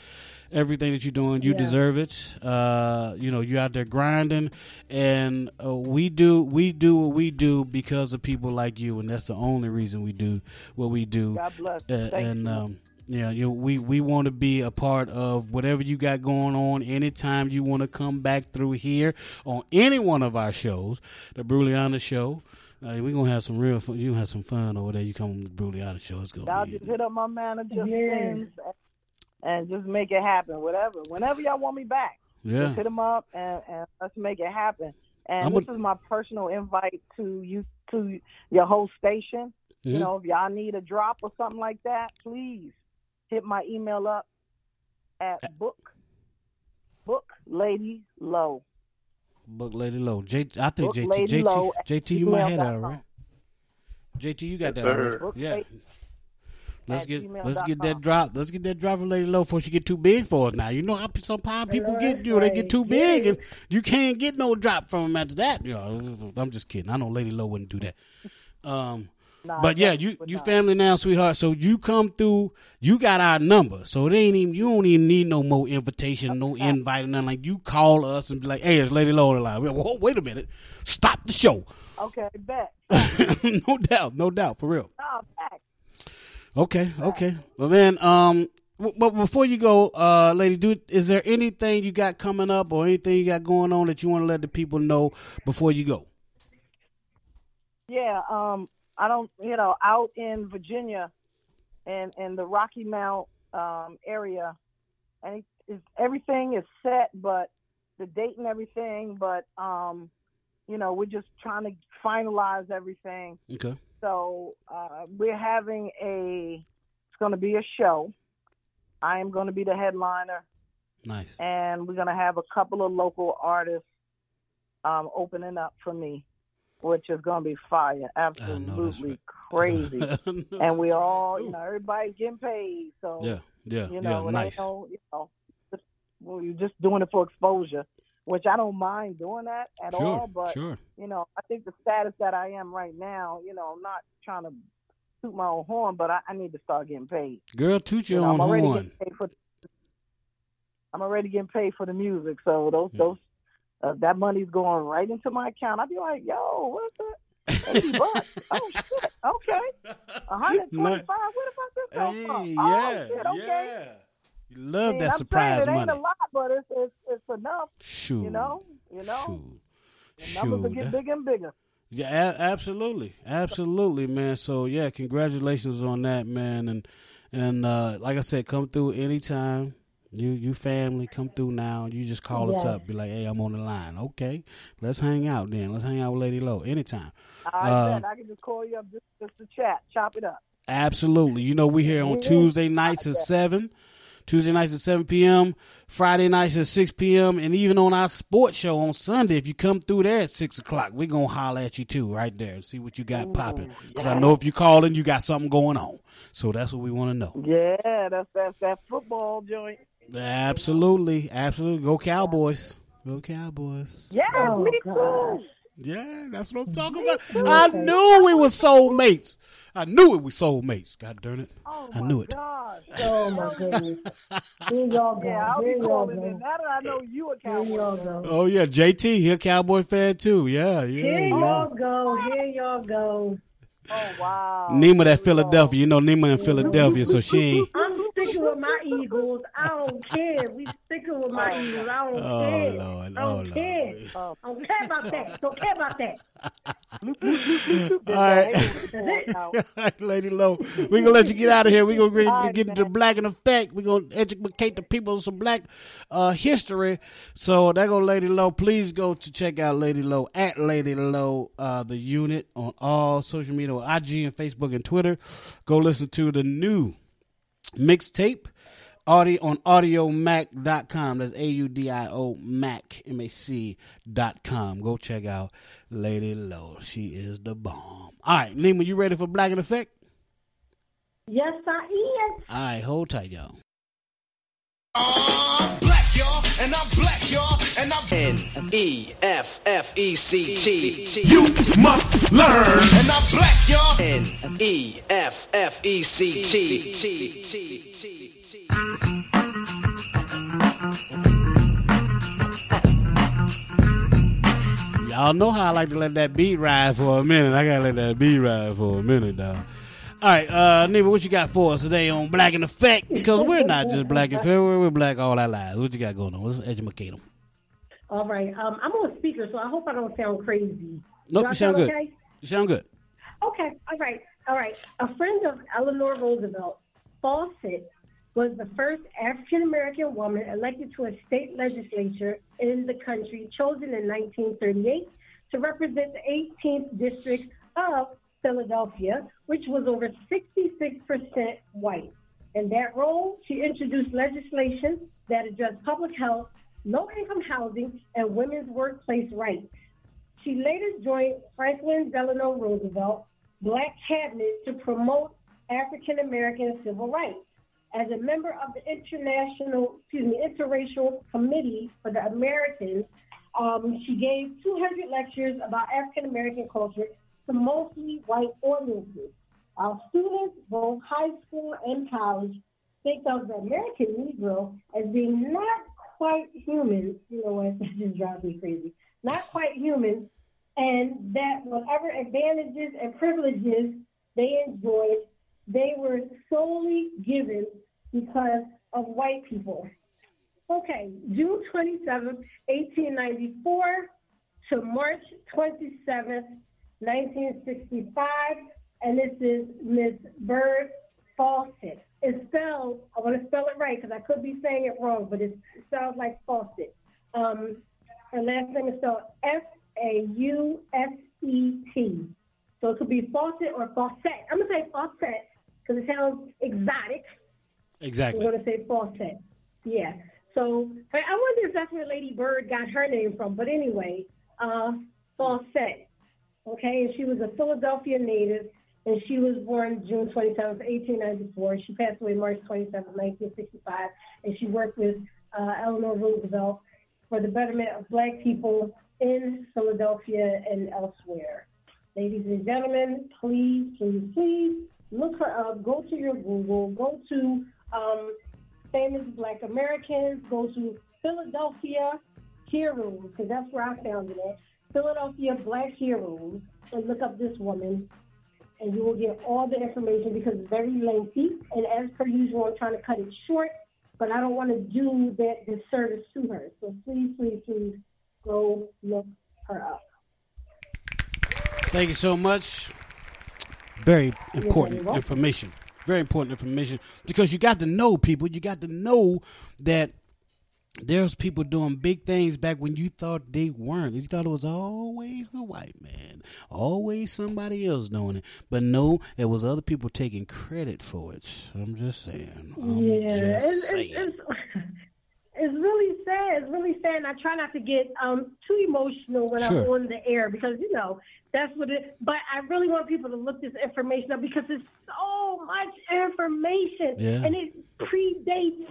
Everything that you're doing, you Yeah. deserve it. Uh, you know, you're out there grinding, and uh, we do we do what we do because of people like you, and that's the only reason we do what we do. God bless. Uh, and um, yeah, you we we want to be a part of whatever you got going on. Anytime you want to come back through here on any one of our shows, the Brutally Honest Show. Uh, we're gonna have some real fun. You have some fun over there. You come on the Brutally Honest Show. It's gonna Y'all be just hit up my manager Yes. Sims, and just make it happen. Whatever, whenever y'all want me back, Yeah. just hit him up and, and let's make it happen. And I'm this gonna- is my personal invite to you to your whole station. Mhm. You know, if y'all need a drop or something like that, please hit my email up at book book lady low. Book Lady Low. J, I think Book JT, Lady JT, Low JT, you might have that right. JT, you got Yes, that sir. already. Book Yeah. lady Let's get let's get that drop. Let's get that drop for Lady LOE before she get too big for us. Now you know how some power people get. You know, they get too big and you can't get no drop from them after that. You know, I'm just kidding. I know Lady LOE wouldn't do that. Um, Nah, but yeah, you you not. family now, sweetheart. So you come through. You got our number, so it ain't even. You don't even need no more invitation, no invite, or nothing. Like you call us and be like, "Hey, it's Lady the line." Well, whoa, wait a minute, stop the show. Okay, bet. [LAUGHS] no doubt, no doubt, for real. Nah, back. Okay, okay. Well, man, um, w- but before you go, uh, lady, do is there anything you got coming up or anything you got going on that you want to let the people know before you go? Yeah, um, I don't, you know, out in Virginia and in the Rocky Mount um, area, and it, everything is set, but the date and everything, but um, you know, we're just trying to finalize everything. Okay. So uh, we're having a, it's going to be a show. I am going to be the headliner, Nice. and we're going to have a couple of local artists um, opening up for me, which is going to be fire, absolutely crazy. [LAUGHS] and we all, you know, everybody's getting paid, so Yeah, yeah, you know, it nice. no, you know, just, well, you're just doing it for exposure, which I don't mind doing that at Sure, all. But sure. you know, I think the status that I am right now, you know, I'm not trying to toot my own horn, but I, I need to start getting paid. Girl, toot your You know, own I'm already horn. getting paid for. I'm already getting paid for the music, so those those uh, that money's going right into my account. I'd be like, yo, what's that? [LAUGHS] Eighty bucks. Oh shit. Okay. One hundred twenty-five. What about this come from? Hey, oh yeah, shit. Okay. yeah. You love Man, that I'm surprise saying it ain't money. a lot, but it's it's, it's enough. Shoot. You know. You know. Shoot. The numbers Shoot. get bigger and bigger. Yeah, a- absolutely, absolutely, man. So yeah, congratulations on that, man. And and uh, like I said, come through anytime. You you family come through now. You just call us up, be like, hey, I'm on the line. Okay, let's hang out then. Let's hang out with Lady LOE anytime. I Uh, said I can just call you up just, just to chat, chop it up. Absolutely. You know, we here on. Tuesday nights at 7. Tuesday nights at 7 p.m., Friday nights at 6 p.m., and even on our sports show on Sunday, if you come through there at 6 o'clock, we're going to holler at you too, right there, and see what you got popping. Because I know if you calling, you got something going on. So that's what we want to know. Yeah, that's that's that football joint. Absolutely. Absolutely. Go Cowboys. Go Cowboys. Yeah, Oh, me gosh. too. Yeah, that's what I'm talking about. I knew we were soulmates. I knew it was soulmates. God darn it. Oh I knew it. gosh. Oh my [LAUGHS] goodness. Here y'all go. Yeah, I'll Here be y'all calling go. in. Now that I know you a cowboy. go. Oh yeah, JT, he a Cowboy fan too. Yeah, yeah. Here y'all go. Here y'all go. Oh wow. Nima that Philadelphia. You know Nima in Philadelphia, so she ain't. [LAUGHS] I'm sticking with my Eagles. I don't care. We sticking with my Eagles. I don't Oh care. Lord, I oh don't Lord. care. I don't care about that. Don't care about that. All right. [LAUGHS] [LAUGHS] All right, Lady LOE. We're gonna let you get out of here. We're gonna get, All right, get into black in effect. We're gonna educate the people on some black uh, history. So there go Lady LOE. Please go to check out Lady LOE at Lady LOE uh, the unit on all social media, IG and Facebook and Twitter. Go listen to the new mixtape audio on audiomac.com that's a-u-d-i-o mac m-a-c dot com. Go check out lady LOE she is the bomb. All right nima you ready for black and effect? Yes, I am. all right hold tight y'all. Black, y'all, and I'm black, y'all, and I'm N E F F E C T. You must learn, and I'm black, y'all. N E F F E C T. y'all know how i like to let that beat ride for a minute i gotta let that beat ride for a minute dog all right, uh, Neva, what you got for us today on Black in Effect? Because we're not just black in effect, we're, black all our lives. What you got going on? Let's educate them. All right. Um, I'm on speaker, so I hope I don't sound crazy. Nope, you sound good. Okay? You sound good. Okay, all right, all right. A friend of Eleanor Roosevelt, Fauset, was the first African American woman elected to a state legislature in the country, chosen in 1938 to represent the 18th district of Philadelphia, which was over 66% white. In that role, she introduced legislation that addressed public health, low income housing, and women's workplace rights. She later joined Franklin Delano Roosevelt Black Cabinet to promote African American civil rights. As a member of the international, excuse me, interracial committee for the Americans, um, she gave 200 lectures about African American culture to mostly white audiences. Our students, both high school and college, think of the American Negro as being not quite human. You know what? [LAUGHS] That just drives me crazy. Not quite human, and that whatever advantages and privileges they enjoyed, they were solely given because of white people. Okay, June 27th, 1894 to March 27th, 1965, and this is Miss Bird Fauset. It's spelled, I want to spell it right because I could be saying it wrong, but it sounds like Fauset. Um, her last name is spelled F-A-U-S-E-T. So it could be Fawcett or Fawcett. I'm going to say Fauset because it sounds exotic. Exactly. I'm going to say Fauset. Yeah. So I I wonder if that's where Lady Bird got her name from. But anyway, uh, Fauset. Okay, and she was a Philadelphia native, and she was born June 27, 1894. She passed away March 27, 1965, and she worked with uh, Eleanor Roosevelt for the betterment of black people in Philadelphia and elsewhere. Ladies and gentlemen, please, please, please look her up. Go to your Google. Go to um, famous Black Americans. Go to Philadelphia Heroes, because that's where I found it. Philadelphia Black Heroes, and look up this woman, and you will get all the information because it's very lengthy. And as per usual, I'm trying to cut it short, but I don't want to do that disservice to her. So please, please, please go look her up. Thank you so much. Very important information. Very important information because you got to know people. You got to know that there's people doing big things back when you thought they weren't. You thought it was always the white man, always somebody else doing it. But no, it was other people taking credit for it. I'm just saying. I'm yeah, just it's, saying. it's, it's, [LAUGHS] it's really sad. It's really sad. And I try not to get um, too emotional when Sure. I'm on the air because you know that's what it. But I really want people to look this information up because it's so much information, Yeah. and it predates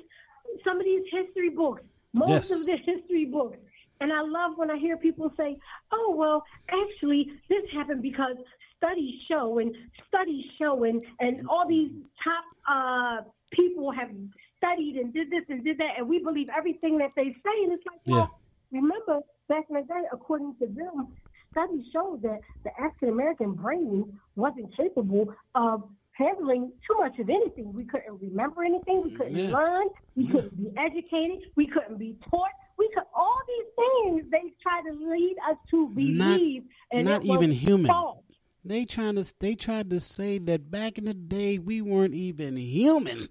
some of these history books. Most Yes. of the history books. And I love when I hear people say, "Oh, well, actually, this happened because studies show and studies show and and all these top uh, people have studied and did this and did that, and we believe everything that they say." And it's like, well, remember back in the day, according to them, studies showed that the African American brain wasn't capable of handling too much of anything. We couldn't remember anything. We couldn't Yeah. learn. We couldn't be educated. We couldn't be taught. We could all these things they try to lead us to Not- believe and not it was even human. false. They trying to they tried to say that back in the day we weren't even human.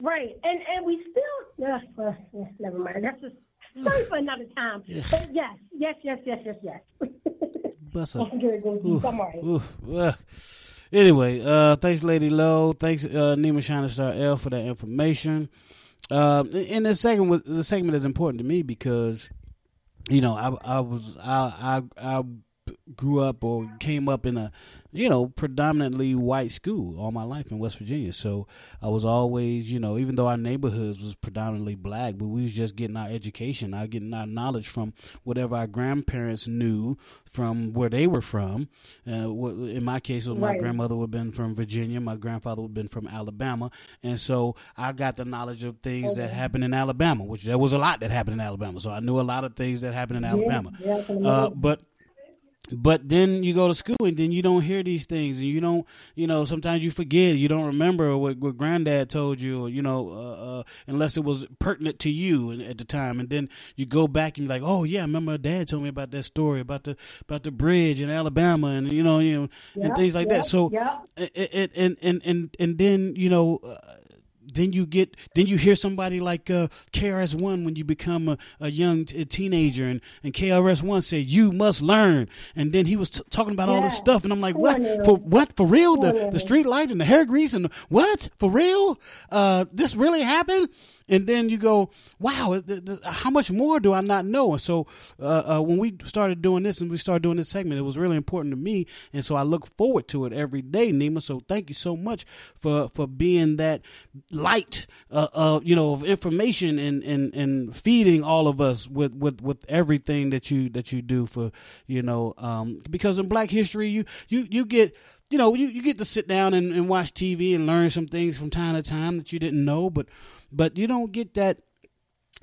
Right, and and we still. Uh, uh, never mind. That's just sorry for another time. But yes, yes, yes, yes, yes, yes. Bust [LAUGHS] up. I'm. Oof, I'm all right. oof, uh. Anyway, uh, thanks, Lady LOE. Thanks, uh, Nima Shining Star L, for that information. Um, and the second was the segment is important to me because, you know, I I was I I I grew up or came up in a you know predominantly white school all my life in West Virginia. So I was always you know even though our neighborhoods was predominantly black, but we was just getting our education, our getting our knowledge from whatever our grandparents knew from where they were from. Uh, in my case, my Right. grandmother would have been from Virginia, my grandfather would have been from Alabama, and so I got the knowledge of things that happened in Alabama, which there was a lot that happened in Alabama. So I knew a lot of things that happened in Alabama. yeah, uh, but but then you go to school and then you don't hear these things and you don't you know sometimes you forget you don't remember what, what granddad told you or you know uh, uh, unless it was pertinent to you at the time. And then you go back and you're like oh yeah I remember dad told me about that story about the about the bridge in Alabama and you know you know and things like yep, that so it, it, and and and and then you know uh, then you get then you hear somebody like uh, KRS One when you become a, a young t- teenager and and KRS One said you must learn. And then he was t- talking about all this stuff and I'm like what? on for what? For real? The the street light and the hair grease and the, what? For real? Uh this really happened and then you go wow th- th- how much more do I not know? And so uh, uh, when we started doing this and we started doing this segment it was really important to me. And so I look forward to it every day Nima. So thank you so much for for being that light uh, uh you know of information and and and feeding all of us with with with everything that you that you do for you know um because in black history you you you get you know, you, you get to sit down and, and watch TV and learn some things from time to time that you didn't know, but but you don't get that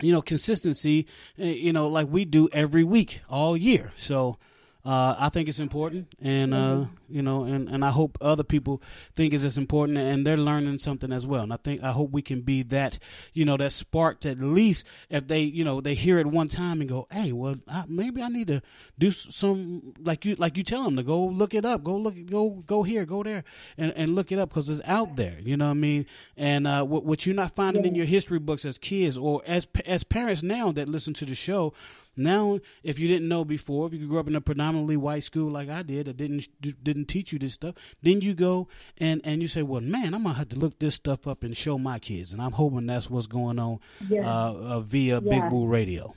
you know consistency eh, you know like we do every week all year. So uh, I think it's important, and uh, you know, and, and I hope other people think it's as important, and they're learning something as well. And I think I hope we can be that, you know, that sparked at least if they, you know, they hear it one time and go, hey, well, I, maybe I need to do some like you like you tell them to go look it up, go look, go go here, go there, and, and look it up because it's out there. You know what I mean? And uh, what what you're not finding in your history books as kids or as as parents now that listen to the show. Now, if you didn't know before, if you grew up in a predominantly white school like I did, that didn't didn't teach you this stuff, then you go and and you say, "Well, man, I'm gonna have to look this stuff up and show my kids." And I'm hoping that's what's going on Yes. uh, uh, via Big. Bull Radio.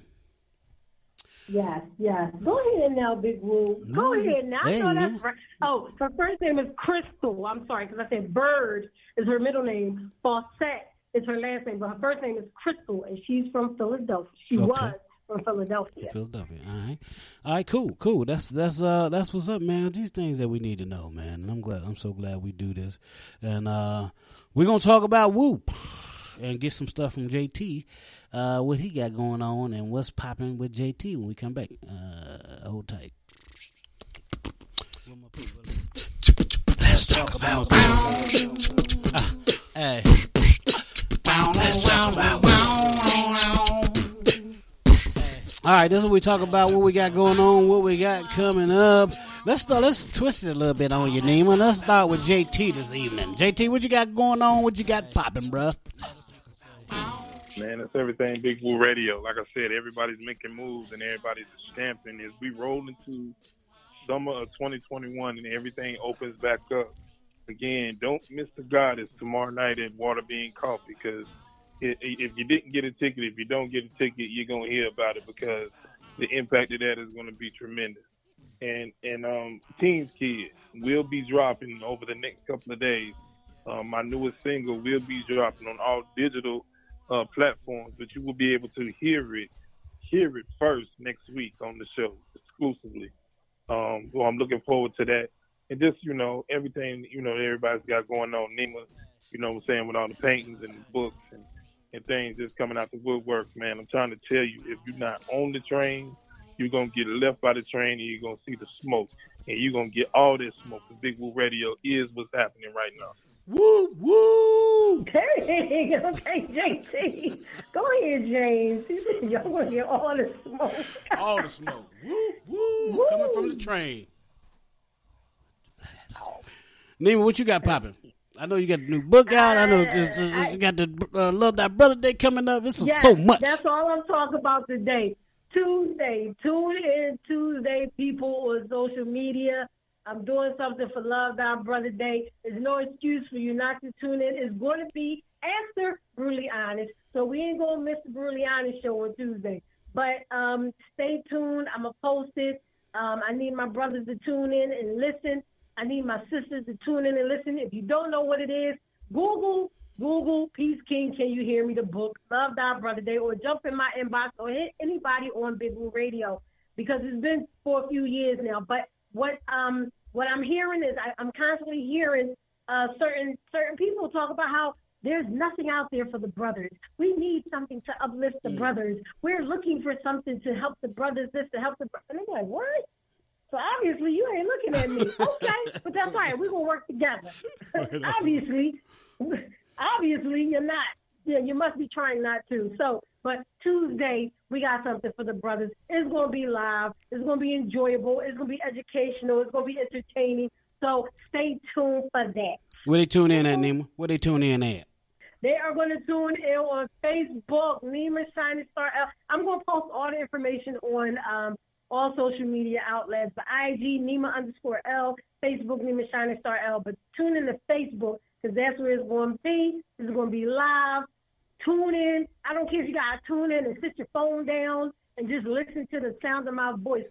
Yes, yes. Go ahead now, Big Woo. Go No, ahead now. I know that's right. Oh, her first name is Crystal. I'm sorry because I said Bird is her middle name. Fauset is her last name, but her first name is Crystal, and she's from Philadelphia. She Okay. was from Philadelphia. Philadelphia. All right, all right, cool, cool. That's that's uh that's what's up, man. These things that we need to know, man. And I'm glad. I'm so glad we do this, and uh we're gonna talk about Whoop and get some stuff from JT, uh what he got going on and what's popping with JT when we come back. Uh, hold tight. Let's talk about. Ah, hey. Let's talk about. All right, this is what we talk about. What we got going on, what we got coming up. Let's start. Let's twist it a little bit on you, Neiman. Let's start with JT this evening. JT, what you got going on? What you got popping, bruh? Man, it's everything Big Woo Radio. Like I said, everybody's making moves and everybody's stamping as we roll into summer of 2021 and everything opens back up. Again, don't miss the goddess tomorrow night at Waterbean Coffee because if you didn't get a ticket, if you don't get a ticket, you're gonna hear about it because the impact of that is gonna be tremendous. And and um, Teens Kids will be dropping over the next couple of days. Um, my newest single will be dropping on all digital uh, platforms, but you will be able to hear it, hear it first next week on the show exclusively. Um, so I'm looking forward to that, and just you know everything you know everybody's got going on. Nima, you know what I'm saying with all the paintings and the books and and things just coming out the woodwork, man. I'm trying to tell you, if you're not on the train, you're gonna get left by the train and you're gonna see the smoke, and you're gonna get all this smoke. 'cause Big Woo Radio is what's happening right now. Woo woo! Dang, [LAUGHS] okay, JT. Go ahead, James. [LAUGHS] Y'all want to get all the smoke. All the smoke. [LAUGHS] Woo, woo, coming from the train. Nima, what you got popping? I know you got the new book out. I know this, this- you got the uh, Love Thy Brother Day coming up. This is Yes, so much. That's all I'm talking about today. Tuesday, tune in Tuesday, people on social media. I'm doing something for Love Thy Brother Day. There's no excuse for you not to tune in. It's going to be after Brutally Honest, so we ain't gonna miss the Brutally Honest show on Tuesday. But um, stay tuned. I'm gonna post it. Um, I need my brothers to tune in and listen. I need my sisters to tune in and listen. If you don't know what it is, Google Google Peace King, Can You Hear Me? The book, Love Thy Brother Day, or jump in my inbox or hit anybody on Big Woo Radio because it's been for a few years now. But what um what I'm hearing is I, I'm constantly hearing uh, certain certain people talk about how there's nothing out there for the brothers. We need something to uplift the brothers. We're looking for something to help the brothers, this to help the brothers. And I'm like, what? So obviously you ain't looking at me. [LAUGHS] Okay, but that's all right. We're gonna work together. [LAUGHS] obviously, obviously you're not. Yeah, you must be trying not to. So, but Tuesday we got something for the brothers. It's gonna be live. It's gonna be enjoyable. It's gonna be educational. It's gonna be entertaining. So stay tuned for that. Where they tune in at, Nima? Where they tune in at? They are going to tune in on Facebook, Nima Shining Star L. I'm going to post all the information on um, all social media outlets, the IG, Nima underscore L, Facebook, Nima Shining Star L. But tune in to Facebook because that's where it's going to be. It's going to be live. Tune in. I don't care if you got to tune in and sit your phone down and just listen to the sound of my voice.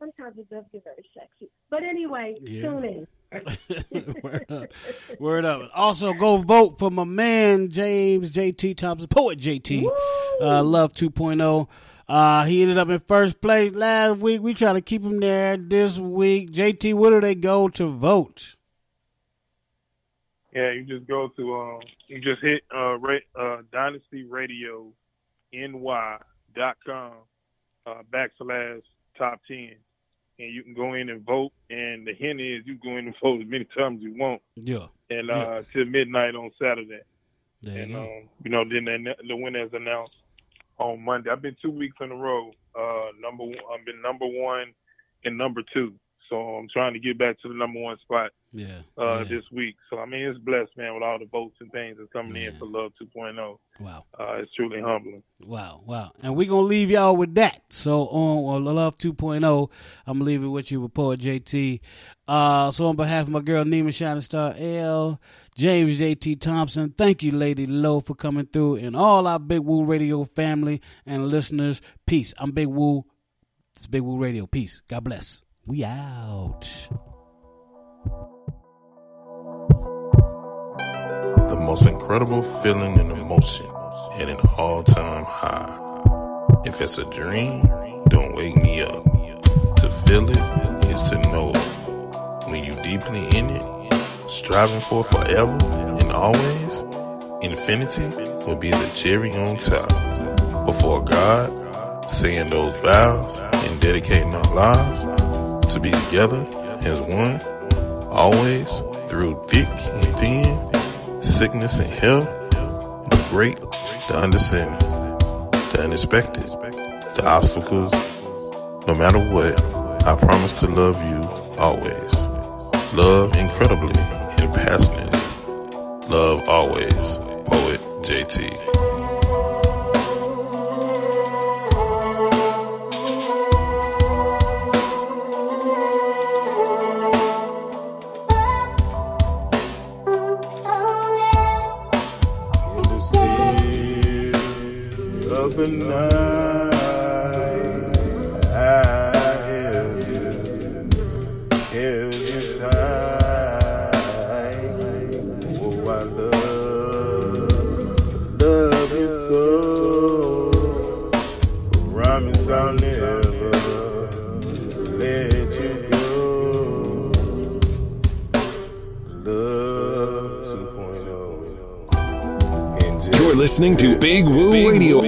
Sometimes it does get very sexy. But anyway, Yeah. tune in. [LAUGHS] Word up. Word up. Also, go vote for my man, James JT Thompson, Poet JT, uh, Love 2.0. Uh, he ended up in first place last week. We try to keep him there this week. JT, where do they go to vote? Yeah, you just go to um, you just hit uh, ra- uh Dynasty Radio NY dot com uh, backslash top ten, and you can go in and vote. And the hint is you go in and [LAUGHS] vote as many times as you want, Yeah. and uh, till midnight on Saturday. There and you um, you know, then the, the winner is announced on Monday. I've been two weeks in a row. Uh, number one, I've been number one and number two. So I'm trying to get back to the number one spot Yeah. uh, yeah. this week. So I mean, it's blessed, man, with all the votes and things that's coming in for Love 2.0. Wow. Uh, it's truly humbling. Wow, wow. And we're going to leave y'all with that. So on, on Love 2.0, I'm going to leave it with you with Poet JT. Uh, so on behalf of my girl Nima Shining Star L, James JT Thompson, thank you, Lady LOE, for coming through, and all our Big Woo Radio family and listeners. Peace. I'm Big Woo. It's Big Woo Radio. Peace. God bless. We out. The most incredible feeling and emotion at an all time high. If it's a dream, don't wake me up. To feel it is to know it. When you deeply in it, striving for forever and always, infinity will be the cherry on top. Before God, saying those vows and dedicating our lives to be together as one, always through thick and thin, sickness and health, the great, the understanding, the unexpected, the obstacles. No matter what, I promise to love you always. Love incredibly and passionately. Love always. Poet JT. Listening to Big Woo Radio.